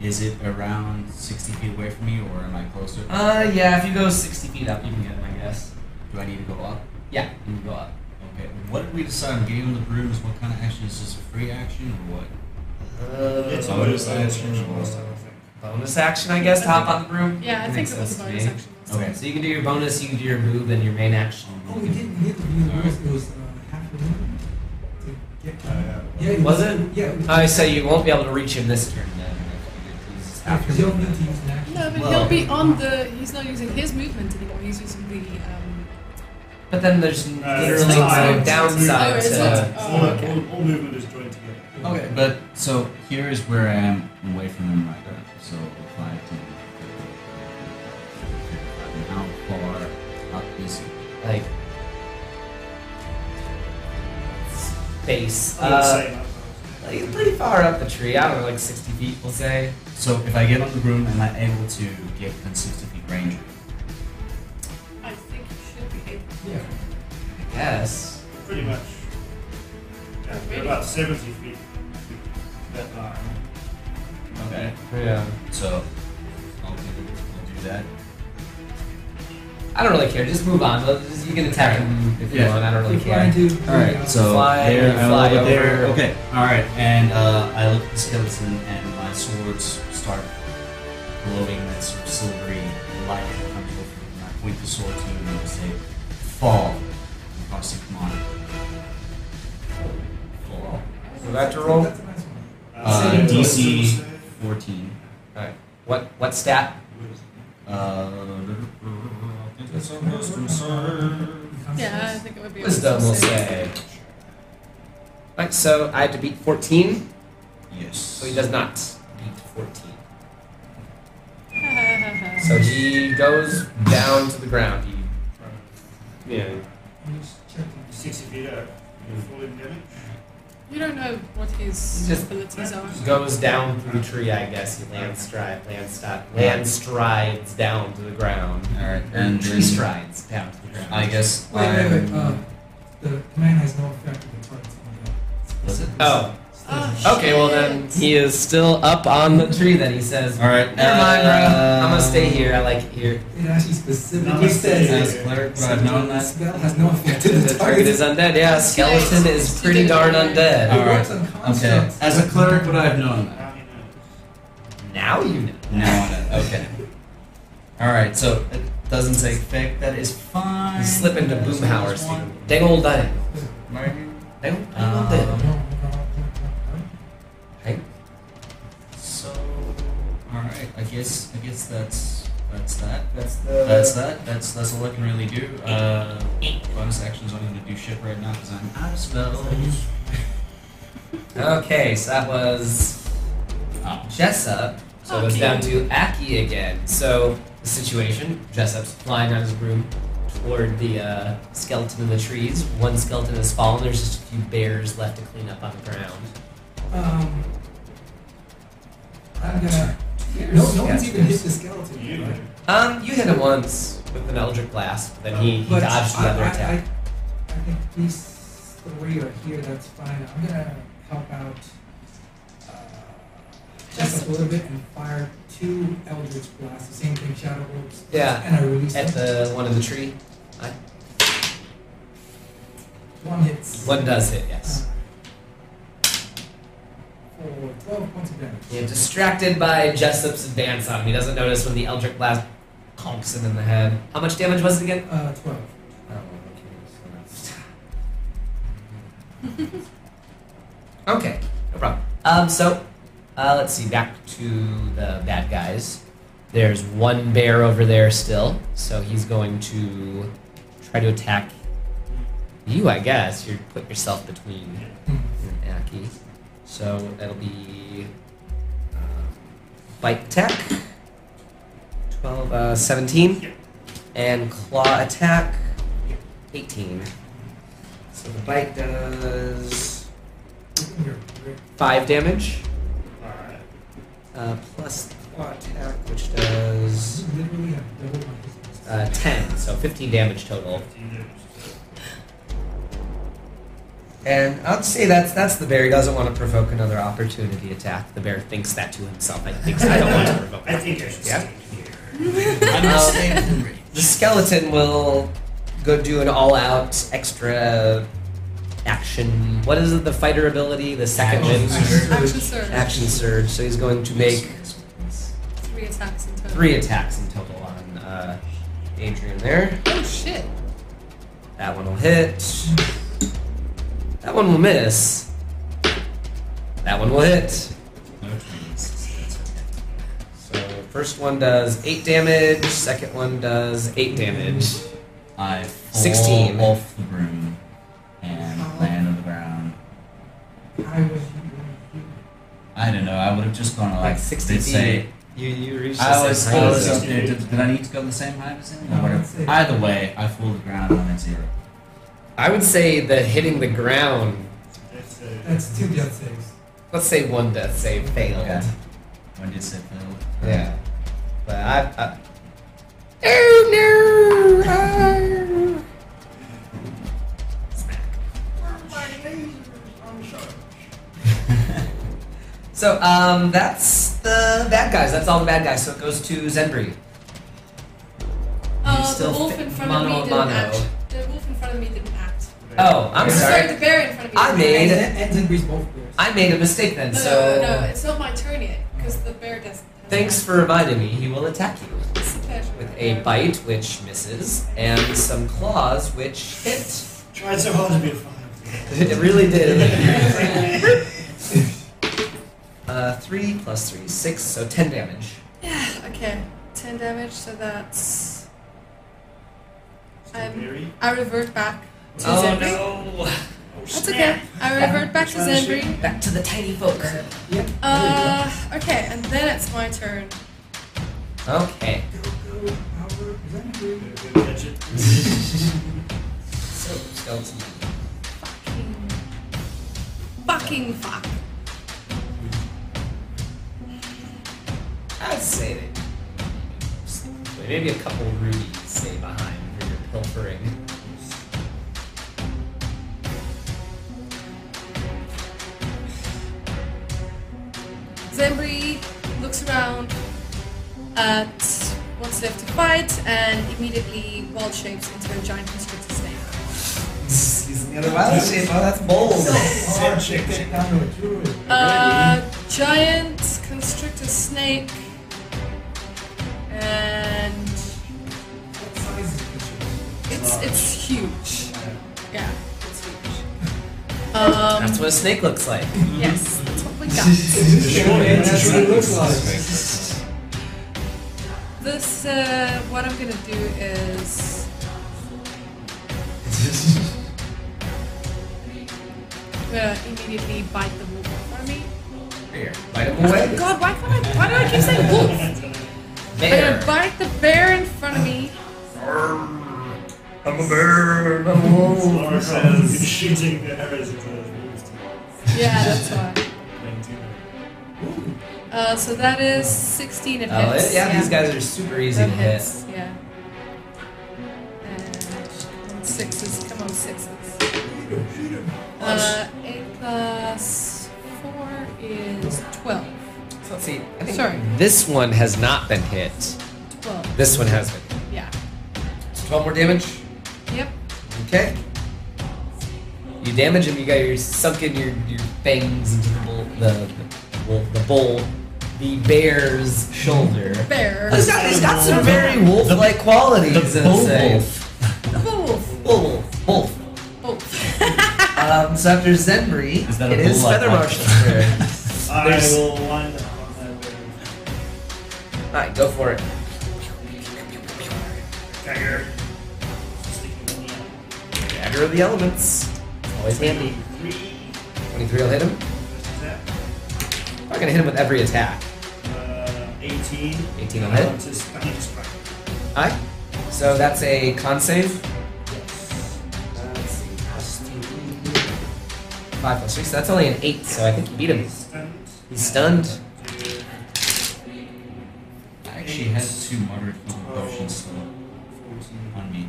S3: Is it around 60 feet away from me, or am I closer?
S1: Uh, yeah. If you go 60 feet up, you can get him, I guess.
S3: Do I need to go up?
S1: Yeah, you can go up.
S3: Okay. What did we decide on getting on the brooms? What kind of action is this? A free action or what?
S2: It's a
S1: Uh,
S3: bonus
S2: bonus
S3: action.
S2: action I
S1: bonus action, I guess, to hop on the broom.
S4: Yeah, I think it was a bonus action.
S3: Okay.
S1: So you can do your bonus, you can do your move, and your main action.
S5: Oh, we didn't get to view the rules. It was uh, half the room to. Yeah, it
S1: Was it?
S5: Yeah. was-
S1: I say you won't be able to reach him this turn then. if you
S5: Yeah,
S1: after
S5: because you need to use an action.
S4: No, but
S1: Well-
S4: he'll be on the. He's not using his movement anymore. He's using the. Um,
S1: But then there's
S2: Uh,
S1: literally
S2: it's not-
S1: no downside
S4: Oh,
S1: to.
S4: not-
S2: All,
S4: Oh, okay.
S2: all, all movement is joined together.
S3: Okay. But so here is where I am away from him right now. So if I can. How far up is he?
S1: like space.
S2: I would
S1: Uh, like pretty far up the tree. I don't know, like 60 feet, we'll say.
S3: So if I get on the broom, am I able to get within 60 feet range?
S4: I think you should be able.
S5: Yeah.
S1: I guess.
S2: Pretty much. Yeah, we're about 70 feet. That line.
S3: Okay.
S1: Yeah.
S3: So I'll do, I'll do that.
S1: I don't really care. Just move on. Just- You can attack him if you
S3: Yeah.
S1: want. I don't really
S5: If I
S1: care.
S5: do,
S3: All right, so
S1: Fly,
S3: there,
S1: you
S3: I'm
S1: fly
S3: over there. Okay, all right, and uh, I look at the skeleton, and my swords start glowing that sort of silvery light that comes over, and I point the sword to him and I say, "Fall." And I say, "Come on." Fall.
S1: So that to roll?
S5: That's a nice.
S3: Uh, DC 14.
S1: Alright. What what stat?
S3: Uh, I think that's a wisdom save.
S4: Yeah, I think it would be. a
S1: Wisdom, we'll say. Right, so I had to beat 14,
S3: Yes.
S1: so he does not beat 14. So he goes down to the ground. He, yeah.
S5: I'm just checking.
S2: 60 feet out. You're falling damage.
S4: You don't know what his
S1: Just-
S4: abilities are.
S1: Goes down through the tree, I guess. He land stride, land stride, land strides down to the ground.
S3: All right,
S1: And
S3: and
S1: tree
S3: then
S1: strides down to the ground.
S3: I guess
S5: Wait, wait, wait.
S3: I'm-
S5: Uh, the command has no effect on the targets.
S3: Does it?
S1: Oh,
S4: Oh,
S1: okay. Well then he is still up on the tree. Then he says,
S3: All right.
S1: "Never mind, bro.
S3: uh,
S1: I'm gonna stay here. I like it here."
S5: It actually specifically
S2: Namaste.
S5: says
S3: As
S5: that
S3: cleric, would I have known that?
S5: spell has no effect on
S1: The
S5: the
S1: target
S5: target.
S1: is undead. Yeah, skeleton is pretty darn undead.
S3: All right. Okay. As a cleric, would I have known that?
S2: Now he knows.
S1: Now you know.
S3: Now I know. Okay. All right. So it doesn't take effect. That is fine.
S1: You slip into
S3: That is
S1: Boomhauer
S3: one.
S1: speed. Dang old dying.
S3: Right.
S1: Dang old
S3: Um, I guess. I guess that's that's that.
S1: That's the.
S3: That's that. That's that's all I can really do. Uh, bonus actions aren't going to do shit right now because I'm out of spells.
S1: Okay, so that was
S3: Oh.
S1: Jessup. So it's
S4: Aki.
S1: down to Aki again. So the situation: Jessup's flying out of his room toward the uh, skeleton in the trees. One skeleton has fallen. There's just a few bears left to clean up on the ground.
S5: Um, I'm gonna. No, no one's even hit the skeleton.
S2: You
S5: right?
S1: Um, you hit him once with an Eldritch Blast, then he, he
S5: But
S1: dodged the
S5: I,
S1: other
S5: I,
S1: attack.
S5: I, I think these three are here. That's fine. I'm gonna help out uh, just a little bit and fire two Eldritch blasts. The same thing, Shadow Orbs.
S1: Yeah.
S5: And I release
S1: At
S5: them.
S1: the one in the tree.
S5: One hits.
S1: One does hit, yes.
S5: For 12 points of damage.
S1: Yeah, distracted by Jessup's advance on him. He doesn't notice when the Eldritch Blast conks him in the head. How much damage was it again?
S5: Uh, 12.
S1: Okay, no problem. Um, so, uh, let's see, back to the bad guys. There's one bear over there still, so he's going to try to attack you, I guess. You put yourself between
S5: Hmm.
S1: and Aki. So that'll be uh, bite attack, 12, uh, 17, and claw attack, 18. So the bite does
S5: Open your grip.
S1: 5 damage, uh, plus claw attack, which does uh, 10, so 15 damage total.
S2: 15 damage.
S1: And I'd say that's that's the bear. He doesn't want to provoke another opportunity attack. The bear thinks that to himself. I think I don't want to provoke.
S2: I think I should
S1: Yeah.
S2: stay here.
S3: I'm
S1: Um,
S3: staying.
S1: The skeleton will go do an all-out extra action. What is it? The fighter ability, the second
S3: Action
S1: wind,
S3: surge.
S4: Action surge.
S1: action surge. So he's going to make
S4: Three attacks in total.
S1: three attacks in total on uh, Adrian. There,
S4: Oh shit.
S1: that one will hit. That one will miss. That one will hit.
S3: No trees. That's okay.
S1: So first one does eight damage. Second one does eight damage.
S3: I fall
S1: 16.
S3: off the broom and land on the ground.
S5: I was you.
S3: I don't know. I would have just gone like,
S1: Like sixty
S3: they'd
S1: feet.
S3: say.
S1: you you reached
S3: I
S1: the
S3: was,
S1: same
S3: I was
S1: as
S3: up there. Did, did I need to go the same height as him?
S5: No,
S3: Or whatever?
S5: I'd say-
S3: Either way, I fall to the ground and I'm at zero.
S1: I would say that hitting the ground.
S2: That's,
S5: two death saves.
S1: Let's say one death save failed.
S3: Okay. When did it fail?
S1: Yeah. But I. I oh no! Smack. So um, that's the bad guys. That's all the bad guys. So it goes to Zenbri.
S4: Uh,
S1: still
S4: the wolf in front
S1: mono
S4: of me didn't
S1: mono.
S4: act. The wolf in front of me didn't act.
S1: Oh, I'm
S5: Yeah.
S1: sorry.
S4: the bear in front of me.
S1: I made-
S4: act.
S5: And, and both bears.
S1: I made a mistake then.
S4: No,
S1: So
S4: no, no, it's not my turn yet because the bear doesn't.
S1: thanks for reminding me. He will attack you
S4: It's a
S1: with a bite, which misses, and some claws, which hit.
S2: Tried so hard to be fun.
S1: It really did. uh, three plus three, six, so ten damage. Yeah.
S4: Okay, ten damage. So that's. Um, I revert back to
S1: Oh
S4: Zenbri.
S1: no!
S2: Oh,
S4: That's
S2: snap.
S4: okay. I revert back to
S2: Trying to shoot.
S4: Zenbri.
S1: Back to the tiny folk.
S5: Yeah.
S4: Uh, okay, and then it's my turn.
S1: Okay.
S5: Go, go, Albert. Zenbri.
S2: Go catch it.
S1: So skeleton.
S4: Fucking. Fucking fuck.
S1: I'd say that maybe a couple rubies stay behind for your pilfering.
S4: Zenbri looks around at what's left to fight and immediately wild shapes into a giant constrictor snake.
S1: Using the other wild shape. Oh, that's bold.
S5: Hard to get down to a druid.
S4: Uh, giant constrictor snake and
S5: What size is the
S4: it's it's huge. Yeah, it's huge. Um,
S1: That's what a snake looks like.
S4: yes, that's what we got.
S5: That's what it looks like.
S4: This uh, what I'm gonna do is I'm gonna immediately bite the wolf in front of me.
S1: Here, bite him away.
S4: God, why can't I? Why do I keep saying wolf? I'm gonna bite the bear in front of me.
S1: I'm a bear. I'm a wolf.
S2: Shooting the arrows into the wolves.
S4: Yeah, that's why.
S2: Playing too many.
S4: Uh, so that is 16 it
S1: Oh,
S4: hits.
S1: yeah, these guys are super easy
S4: that
S1: to hit.
S4: hits. Yeah. And come on, sixes. Come on, sixes. Uh, 8 plus 4 is 12.
S1: So let's see. I think
S4: Sorry.
S1: this one has not been hit.
S4: 12.
S1: This one has been. hit.
S4: Yeah.
S1: So 12 more damage.
S4: Yep.
S1: Okay. You damage him. You got your sunken your your fangs into the bull, the the, wolf, the bull, the bear's shoulder.
S4: Bear.
S1: He's got, he's got some very wolf-like qualities.
S3: The
S1: I'd
S3: bull wolf.
S4: The wolf.
S1: Bull wolf. Wolf.
S4: Wolf.
S1: Um, so after Zenbri,
S3: Is that a
S1: it is Feather
S3: one?
S1: Turn.
S2: I will wind up on that bear.
S1: Alright, go for it.
S2: Dagger. Sticking in the end.
S1: Dagger of the elements. Always handy.
S2: Three.
S1: 23 will hit him.
S2: First attack.
S1: I'm not gonna hit him with every attack.
S2: Uh, 18.
S1: 18
S2: on
S1: hit.
S2: want I need to.
S1: Alright. So that's a con save.
S2: Yes.
S1: Uh, let's see. Plus two. 5 plus 3. So that's only an 8, so I think you beat him.
S2: Stunned.
S1: He's stunned.
S3: I actually had two moderate healing potions still on me,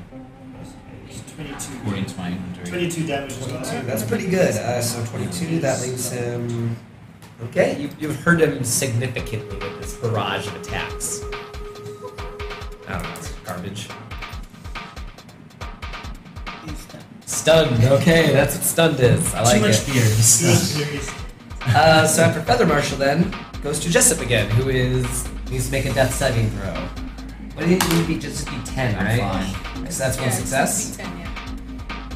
S2: It's 22.
S3: according to my inventory.
S2: 22 damage
S1: 22. That's pretty good. Uh, so 22, that leaves him. Okay, you, you've hurt him significantly with this barrage of attacks. I don't know, it's garbage. Stunned. Okay, that's what stunned is. I like
S3: Too much
S1: it.
S3: fear. is
S2: Good
S3: stuff.
S2: series.
S1: Uh, so after Feather Marshal, then goes to Jessup again, who is needs to make a Death Saving throw. What do you need to be? Just be ten,
S3: I'm
S1: right?
S3: fine.
S1: So that's one
S4: Yeah, it's
S1: success.
S4: 10, yeah.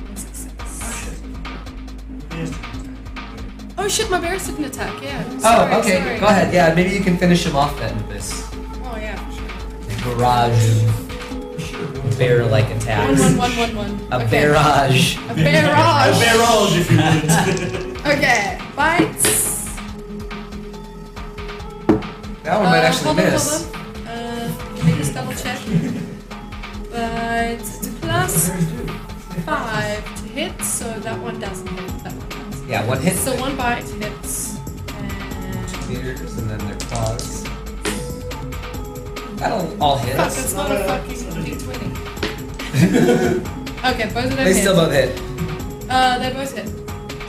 S4: One success.
S2: Yes.
S4: Oh shit, my bears didn't attack, yeah.
S1: Oh,
S4: Sorry,
S1: okay.
S4: sorry.
S1: Go ahead. Yeah, maybe you can finish him off then with this
S4: Oh, yeah, for sure.
S1: barrage bear-like
S4: One,
S1: attacks.
S4: one, one, one, one.
S1: A
S4: okay.
S1: barrage.
S4: A barrage.
S2: A barrage, if you would.
S4: Okay, bites.
S1: That one might
S4: Uh,
S1: actually
S4: hold on,
S1: miss.
S4: hold on. Uh, let me just double check. But it's a plus five to hit, so that one doesn't hit. That one does.
S1: Yeah, one hit.
S4: So one bite hits. And
S1: Meters and then their claws. That'll all hit.
S4: fuck, that's not a
S2: Uh,
S4: fucking
S2: it's not a
S4: d20. Okay, both of them
S1: They
S4: hit.
S1: still both hit.
S4: Uh, they both hit.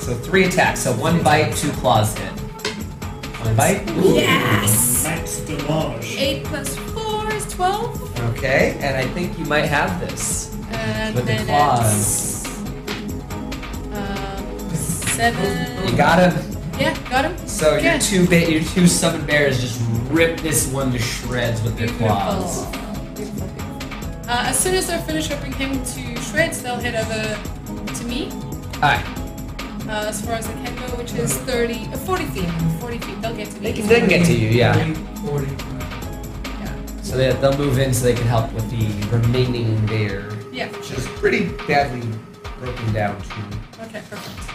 S1: So three attacks. So one bite, two claws hit. One bite. Ooh.
S4: Yes!
S2: Max damage.
S4: Eight plus four is twelve.
S1: Okay, and I think you might have this.
S4: And
S1: With the
S4: then
S1: claws.
S4: It's seven.
S1: You got him.
S4: Yeah, got him.
S1: So
S4: Okay.
S1: your two ba- your two summoned bears just rip this one to shreds with their
S4: Beautiful.
S1: claws.
S4: Beautiful, beautiful. Uh, as soon as they finish ripping him to shreds, they'll head over to me.
S1: Alright,
S4: Uh, as far as they can go, which is 30, uh, 40 feet. 40 feet, they'll get to me.
S1: they can, they can get to you, yeah.
S5: 40.
S4: Yeah.
S1: So they, they'll move in so they can help with the remaining bear,
S4: Yeah.
S1: which is pretty badly broken down too.
S4: Okay, perfect.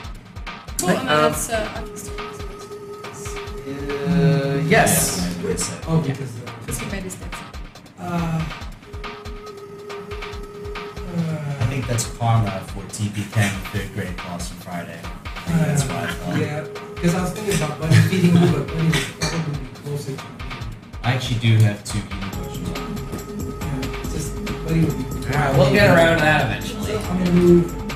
S4: Cool, and then
S1: um,
S4: it's, uh, I can still use
S1: Uh, yes.
S3: Yeah, I would.
S5: Oh, because. Uh,
S4: Because he made his death.
S5: uh,
S3: I think that's karma for TP Ken third grade class on Friday. I think that's why I thought.
S5: Yeah, because I was thinking about Bunny feeding you, but Bunny was probably be closer to me.
S3: I actually do have two healing potions on.
S5: Yeah, it's just Bunny would be.
S1: Alright, we'll get around to that eventually.
S5: So I'm gonna move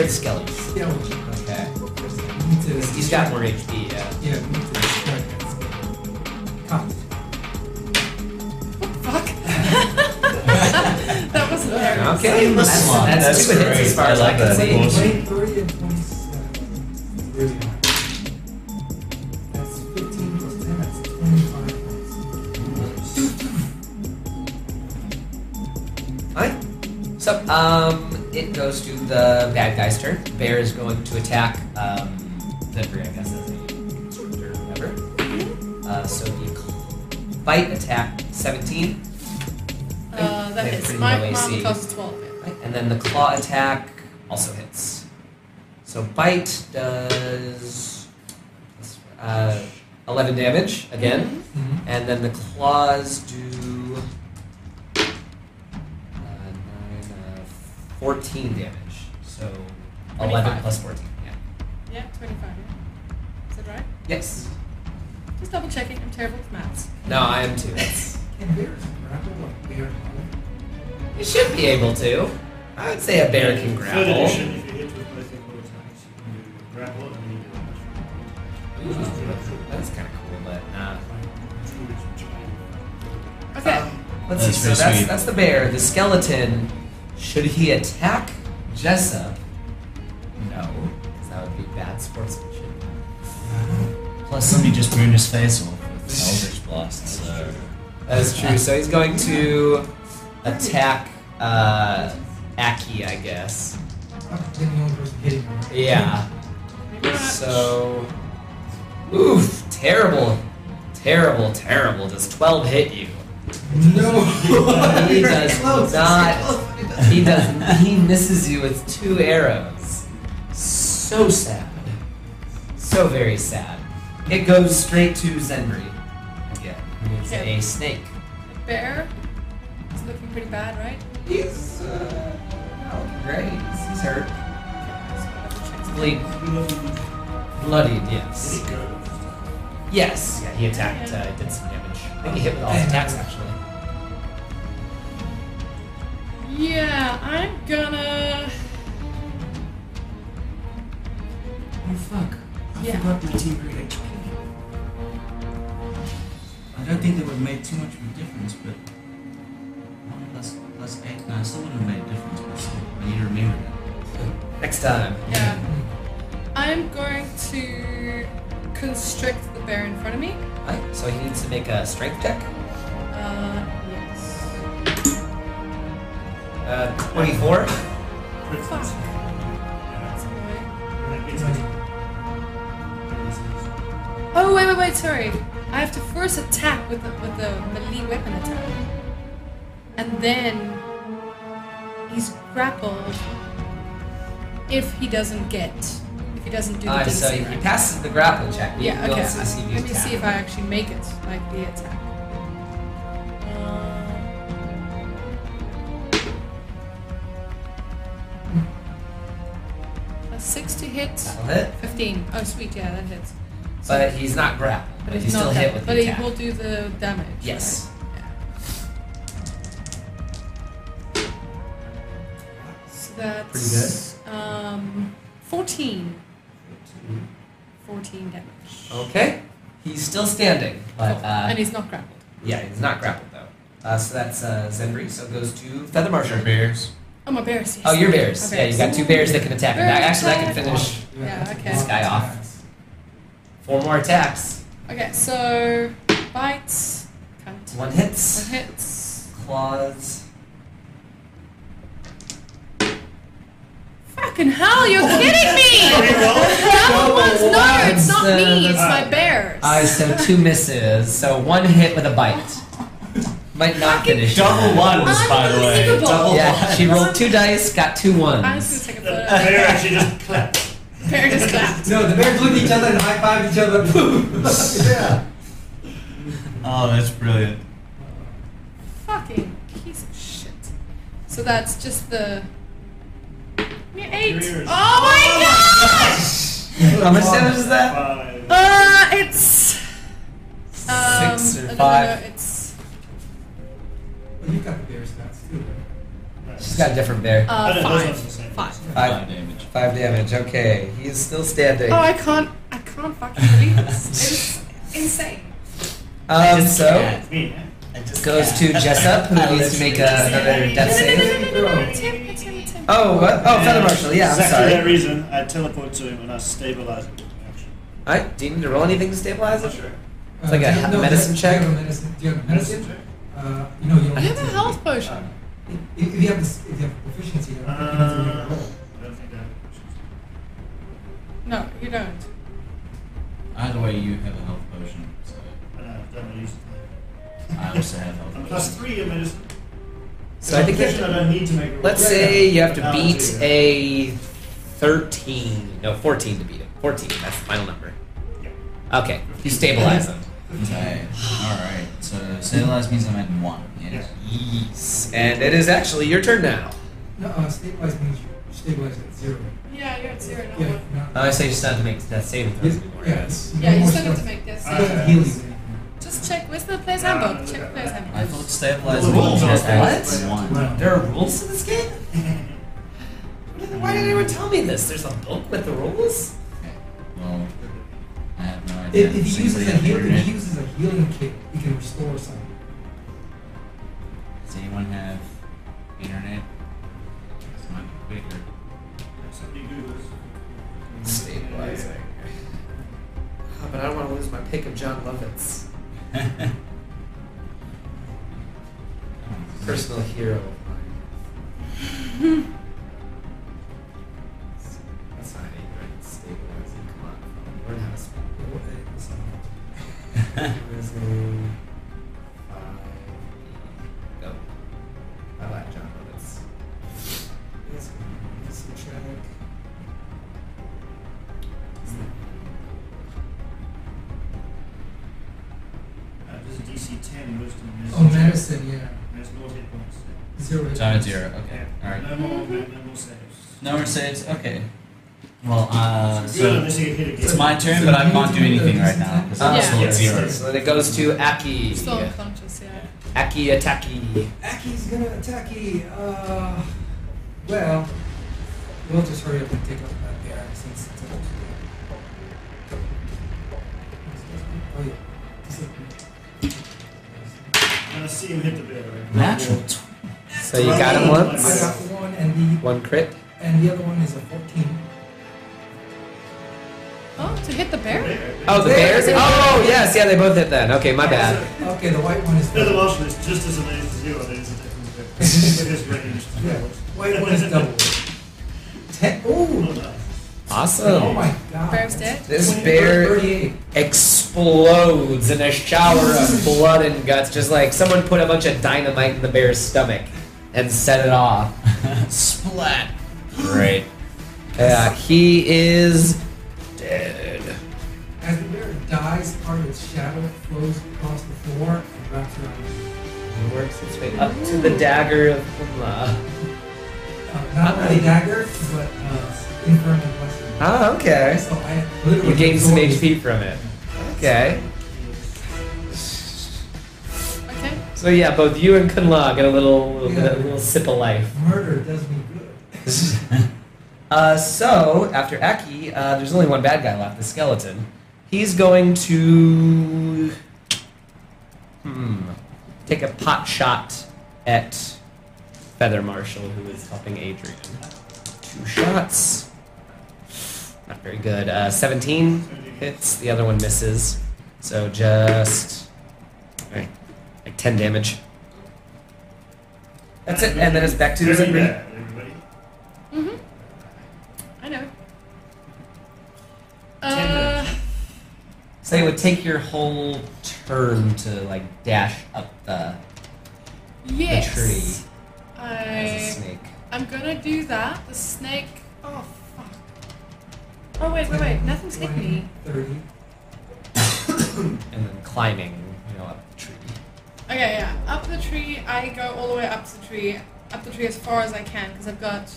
S5: of
S1: And they're the skellies.
S5: skeleton.
S1: Okay.
S5: We need to
S1: He's got more HP, yeah.
S5: Yeah, we need to distract that skeleton. Cut.
S4: Fuck. that was hilarious.
S1: Okay, that's,
S3: Slot.
S1: that's,
S3: That's
S1: two hits as far
S3: I
S1: as I can see. Goes to the bad guy's turn. Bear is going to attack, um, Zebri, I guess, as a constrictor whatever. Uh, so the bite attack, 17.
S4: Uh, that hits.
S1: pretty
S4: My
S1: low
S4: mom
S1: AC.
S4: costs 12. Yeah.
S1: Right? And then the claw attack also hits. So bite does. uh, 11 damage again.
S5: Mhm.
S1: And then the claws do 14 damage. So 11
S4: 25.
S1: plus 14. Yeah.
S4: Yeah, 25. Yeah. Is that right?
S1: Yes.
S4: Just double checking. I'm terrible with maths.
S1: No, I am too. That's,
S5: Can bears grapple like bear grapple?
S1: you should be able to. I would say a bear can
S2: Third
S1: grapple.
S2: edition, if you hit with both equal attacks, you can do grapple and then you do a mushroom.
S1: Ooh, that's kind of cool, but nah.
S4: Okay.
S2: Um,
S1: Let's
S3: That's
S1: see. So
S3: very
S1: that's
S3: sweet.
S1: that's the bear. The skeleton. Should he attack Jessup? No, because that would be bad sportsmanship.
S3: Plus, somebody just burned his face off with Eldritch Blast, so.
S1: That is true. So he's going to attack uh, Aki, I guess.
S5: Then the only person hitting him. right?
S1: Yeah. So, oof, terrible, terrible, terrible. Does twelve hit you?
S5: No.
S1: He does not. He does. He misses you with two arrows. So sad. So very sad. It goes straight to Zenri. Again, who is
S4: Okay.
S1: a snake.
S4: The bear is looking pretty bad, right?
S1: He's uh, not great. He's, he's hurt.
S4: So double check.
S1: He's bleed, bloodied. Yes. Yes. Yeah, he attacked. Uh, did some damage. I think he hit with all his attacks actually.
S4: Yeah, I'm gonna.
S3: Oh fuck. I
S4: Yeah.
S3: forgot my team grade HP. I don't think that would have made too much of a difference, but. 1 plus, plus 8. No, it still wouldn't have made a difference, but still. I need to remember that.
S1: Next time.
S4: Yeah. I'm going to constrict the bear in front of me.
S1: Right, so he needs to make a strength check.
S4: Uh, yes.
S1: Uh, 24.
S4: Fuck. That's annoying. Oh wait, wait, wait. Sorry. I have to first attack with the with the melee weapon attack, and then he's grappled. If he doesn't get, if he doesn't do the
S1: Uh,
S4: DC,
S1: so he
S4: right?
S1: passes the grapple check. You
S4: Yeah, okay.
S1: and see if you
S4: Let me see if. I actually make it, like the attack. A 60 hits,
S1: That'll hit.
S4: 15. Oh, sweet, yeah, that hits.
S1: But he's not grappled.
S4: But
S1: But,
S4: he's
S1: he's still
S4: not
S1: hit
S4: that,
S1: with
S4: But
S1: the
S4: he
S1: attack.
S4: will do the damage.
S1: Yes.
S4: right? Yeah. So that's um 14. 14 damage.
S1: Okay. He's still standing, but
S4: Cool.
S1: uh,
S4: and he's not grappled.
S1: yeah, he's not grappled though. Uh, so that's uh, Zenri. So it goes to Feather Marshal.
S3: bears.
S4: Oh, my bears. Yes.
S1: Oh, your bears.
S4: My
S1: Yeah, you got two bears that can attack. And
S4: Bear
S1: that, actually, that can finish
S4: Yeah, okay.
S1: this guy off. Four more attacks.
S4: Okay, so bites. Cunt.
S1: One hits.
S4: One hits.
S1: Claws.
S4: Fucking hell, you're kidding me! Double ones? No, it's not me, it's my bears.
S1: Uh, so two misses. So one hit with a bite. Might not finish.
S3: Double ones, by the way.
S4: Unbelievable.
S3: Double
S1: Yeah,
S3: ones.
S1: she rolled two dice, got two ones.
S4: I'm just gonna take a
S2: The
S4: photo.
S2: player actually just clapped.
S4: Bear just clapped.
S5: No, the bears look at each other and high five each other. Boom. yeah.
S3: Oh, that's brilliant.
S4: Fucking piece of shit. So that's just the. Me eight.
S2: Yours.
S4: Oh my gosh!
S1: How much damage is that?
S2: Five.
S4: Uh, it's. Um,
S1: Six or
S4: no, no, no,
S1: five?
S4: it's.
S5: Well, you've got the bear stats too, right?
S1: She's got a different bear.
S2: Oh,
S4: Uh,
S2: no, those
S4: five.
S2: ones are the same.
S4: Five.
S1: Five.
S3: damage.
S1: Five damage. Okay, he's still standing.
S4: Oh, I can't. I can't fucking believe this. It's insane.
S1: Um, so
S2: It's me, yeah.
S1: goes to Jessup, who needs to make a, another
S4: No,
S1: death
S4: no, no, no,
S1: save.
S4: no, no, no, It's him. It's him. It's.
S1: Oh, what? Oh, Feather Marshal. Yeah, I'm
S2: exactly that
S1: sorry.
S2: reason I teleport to him and I stabilize him. Action.
S1: All right. Do you need to roll anything to stabilize it?
S2: Sure.
S1: It's like a
S5: Uh,
S1: he-
S5: no,
S1: medicine
S5: do you
S1: check?
S5: have a medicine? Do you have a medicine? Uh, you know, you don't
S4: I have a
S5: to-
S4: health potion.
S5: uh, If, if you have this, if you have proficiency, I don't think you need to make a
S2: Uh,
S5: roll.
S2: I don't think that.
S4: No, you don't.
S3: Either way, you have a health potion, so
S2: I know, don't use it.
S3: I also have health
S2: I'm
S3: potion.
S2: plus three in medicine.
S1: So I think you have to-
S2: I don't need to make a.
S1: Let's say you have to beat a 13. No, 14 to beat it. 14. That's the final number.
S2: Yeah.
S1: Okay, you stabilize him.
S3: Okay. Alright. So stabilize means I'm at one. Yeah.
S1: Yes. And it is actually your turn now.
S5: No, uh, stabilize means you stabilize at zero.
S4: Yeah, you're at zero, not
S5: Yeah,
S4: one.
S1: Oh, I say you just have to make that saving throws anymore.
S5: yeah,
S4: Yeah, you
S5: more
S4: still need to make that
S2: Uh,
S5: It
S4: Uh,
S5: heal
S4: just check. Where's the player's
S2: Uh,
S4: handbook? Check
S2: yeah.
S4: the player's
S3: I
S4: handbook.
S3: thought stabilize
S2: The
S3: means
S2: rules
S3: at
S1: What?
S3: one.
S1: There are rules to this game? Why didn't anyone tell me this? There's a book with the rules?
S3: Okay. Well, I have no idea.
S5: If, if he uses a
S3: on
S5: heal, if he uses a healing kit, he can restore something.
S3: Does anyone have internet? This might be quicker.
S2: Somebody Googles.
S1: Stabilizing. Oh, but I don't want to lose my pick of Jon Lovitz. Personal hero of mine. Stabilizing. Five. Go. I like Jon Lovitz. Yes, some track.
S2: Uh, this is DC 10 wisdom. This
S5: Oh,
S2: is-
S5: medicine, yeah.
S2: There's no hit points.
S5: Zero. hit
S3: So I'm at
S5: points.
S3: zero. Okay. Alright.
S2: No more, no more saves.
S3: No more saves. Okay. Well, uh, so
S2: unless you get hit again.
S3: it's my turn, but I can't do anything right now because I'm
S4: Yeah.
S3: still at zero.
S1: So then it goes to Aki.
S4: Still unconscious, yeah.
S1: Aki Ataki.
S5: Aki's gonna attack you. Uh, well, we'll just hurry up and take up that there since it's a Oh yeah. This is-
S2: And I see him hit the bear. Right?
S3: Natural. tw-
S1: So you got him
S5: I
S1: once.
S5: got one, and the
S1: One crit.
S5: and the other one is a fourteen.
S4: Oh, to hit the bear?
S1: Oh, the bears. Oh, yes. Yeah, they both hit then. Okay, my bad.
S5: Okay, the white one is.
S2: The other option is just as amazing as you are, ladies and gentlemen. With his range.
S5: Yeah, white one is double. Ten.
S2: Oh,
S5: Ooh.
S2: nice.
S5: Oh my god.
S4: Bear's dead?
S1: This bear explodes in a shower of blood and guts, just like someone put a bunch of dynamite in the bear's stomach and set it off. Splat.
S3: Great.
S1: Yeah, he is dead.
S5: As the mirror dies, part of its shadow flows across the floor and wraps around you.
S1: He works its way up to the dagger of Kumla.
S5: Uh, not only dagger, but uh, infernal blessing.
S1: Ah, okay.
S5: So I literally
S1: You gain some HP from it. Okay.
S4: Okay.
S1: So yeah, both you and Kunla get a little, little, bit, a little sip of life.
S5: Murder does me good.
S1: Uh, so after Aki, uh, there's only one bad guy left, the skeleton. He's going to hmm take a pot shot at Feather Marshall, who is helping Adrian. Two shots. Not very good. Uh, 17 hits. The other one misses. So just alright, like 10 damage. That's it, and then it's back to
S2: Very
S1: Zimri.
S4: Mm-hmm. Uh,
S1: So it would take your whole turn to like dash up the,
S4: yes.
S1: the tree as a
S4: I,
S1: snake.
S4: I'm gonna do that. The snake. Oh, fuck. Oh, wait, wait, wait. Nothing's hit me.
S5: 30.
S1: And then climbing, you know, up the tree.
S4: Okay, yeah. Up the tree, I go all the way up the tree, up the tree as far as I can, because I've got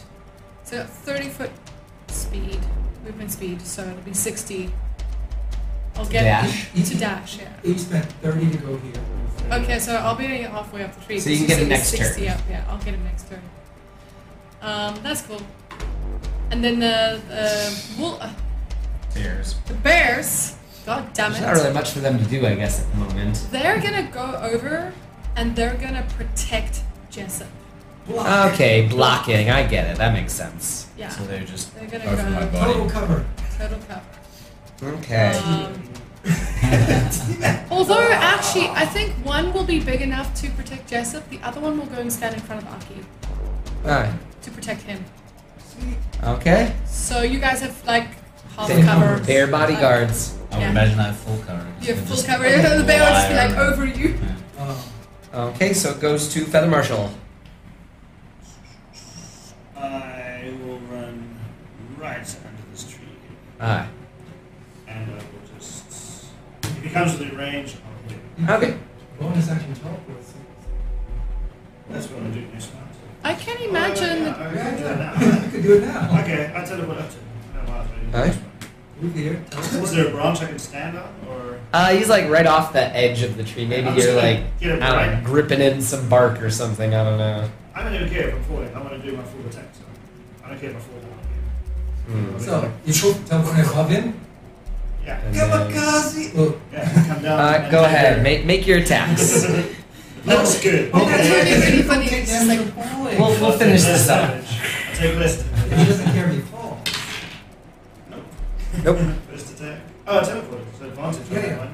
S4: so I've got 30 foot speed, movement speed, so it'll be 60. I'll get
S1: Dash.
S4: to dash, yeah.
S5: You spent 30 to go here.
S4: Okay, so I'll be halfway up the tree.
S1: So you
S4: 'cause
S1: can get him
S4: said
S1: next
S4: 60
S1: turn.
S4: Up. Yeah, I'll get him next turn. Um, that's cool. And then the the, wool, uh,
S3: Bears.
S4: the bears, god damn it!
S1: There's not really much for them to do, I guess, at the moment.
S4: they're gonna go over and they're gonna protect Jessup.
S1: Okay, blocking. I get it. That makes sense.
S4: Yeah,
S3: So they're just
S4: they're gonna
S3: over my
S4: go
S3: body.
S5: Total cover.
S4: total cover.
S1: Okay.
S4: Um, although actually, I think one will be big enough to protect Jessup. The other one will go and stand in front of Aki
S1: Alright.
S4: to protect him.
S1: Okay.
S4: So you guys have like half
S5: Same
S4: cover.
S5: numbers.
S1: They're bodyguards.
S3: I would
S4: Yeah.
S3: imagine I have full cover.
S4: You have full cover. The bear will just be like over you.
S3: Yeah.
S5: Uh,
S1: Okay, so it goes to Feather Marshall.
S2: I will run right under this tree.
S1: Ah.
S2: And I will just It comes within range, I'll hit him.
S1: Okay.
S5: Bonus action teleport.
S2: That's what I'll do next round.
S4: I can't imagine.
S2: Oh, yeah, I can do
S5: Yeah,
S2: now.
S5: you could do it now.
S2: Okay, I'll tell you what up to. No, wow, that's
S1: Alright.
S5: Move here.
S2: Is
S5: teleport.
S2: there a branch I can stand on, or
S1: Uh, he's like right off the edge of the tree. Maybe
S2: I'm
S1: you're like I don't know, gripping in some bark or something. I don't know.
S2: I don't even care if I'm falling. I want to do my full attack. So I don't care if I fall down.
S1: Hmm.
S5: So, you put teleport above him?
S2: Yeah,
S1: And then-
S5: Kamikaze! Well,
S2: yeah. Come down.
S1: Uh, go ahead. Make make your attacks.
S2: Looks good.
S5: Oh,
S4: That's
S2: Okay.
S4: really, really funny.
S5: Take
S4: It's
S5: damage
S4: like-
S5: for.
S1: We'll- we'll finish this up.
S2: I'll take less damage.
S5: He doesn't care if you fall.
S1: Nope.
S2: First attack. Oh, teleport. So advantage on
S5: Yeah,
S2: that
S5: yeah.
S2: one.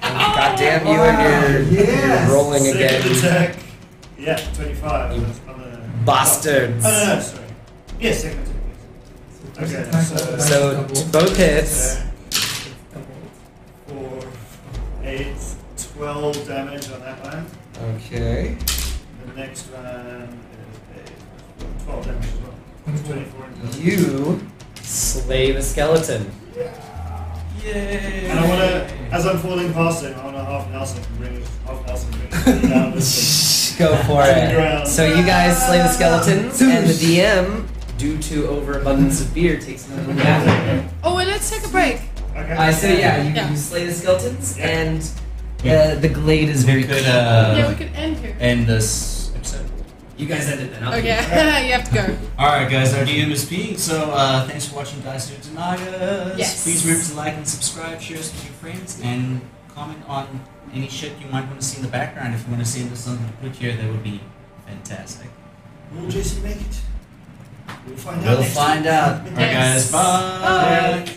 S1: God damn you and oh, your,
S5: Yes.
S1: your rolling
S2: Second
S1: again.
S2: attack. Yeah, 25.
S1: You Bastards.
S2: Oh, no, no, sorry. Yes, second attack.
S5: So,
S2: Okay, so-
S5: double,
S1: So
S5: double,
S1: both hits.
S2: Attack. Four, eight, 12 damage on that one.
S1: Okay.
S2: The next one is a 12 damage as well. 24 in.
S1: You slay the skeleton.
S3: Yay!
S2: And I want to, as I'm falling past him, I want to half Nelson and bring half Nelson and bring him down with
S1: Go for it. So you guys slay the skeletons, and the DM, due to overabundance of beer, takes another nap.
S4: Oh, well, let's take a break.
S2: him. Okay.
S1: Uh, so yeah, you,
S4: Yeah.
S1: you slay the skeletons,
S2: Yeah.
S1: and uh, the glade is very
S3: Could,
S1: cool.
S3: uh,
S4: yeah, we could end here.
S3: end this episode.
S1: You guys ended then. I'll
S4: Okay, you have to go.
S3: Alright, guys, our DM is Pete, so uh, thanks for watching Dice Dudes and Nagas.
S4: Yes.
S3: Please remember to like and subscribe, share this with your friends, and comment on any shit you might want to see in the background. If you want to see something to put here, that would be fantastic.
S2: Will Jason make it? We'll find out.
S3: We'll find
S2: week.
S3: out. Alright, guys, bye.
S4: Bye.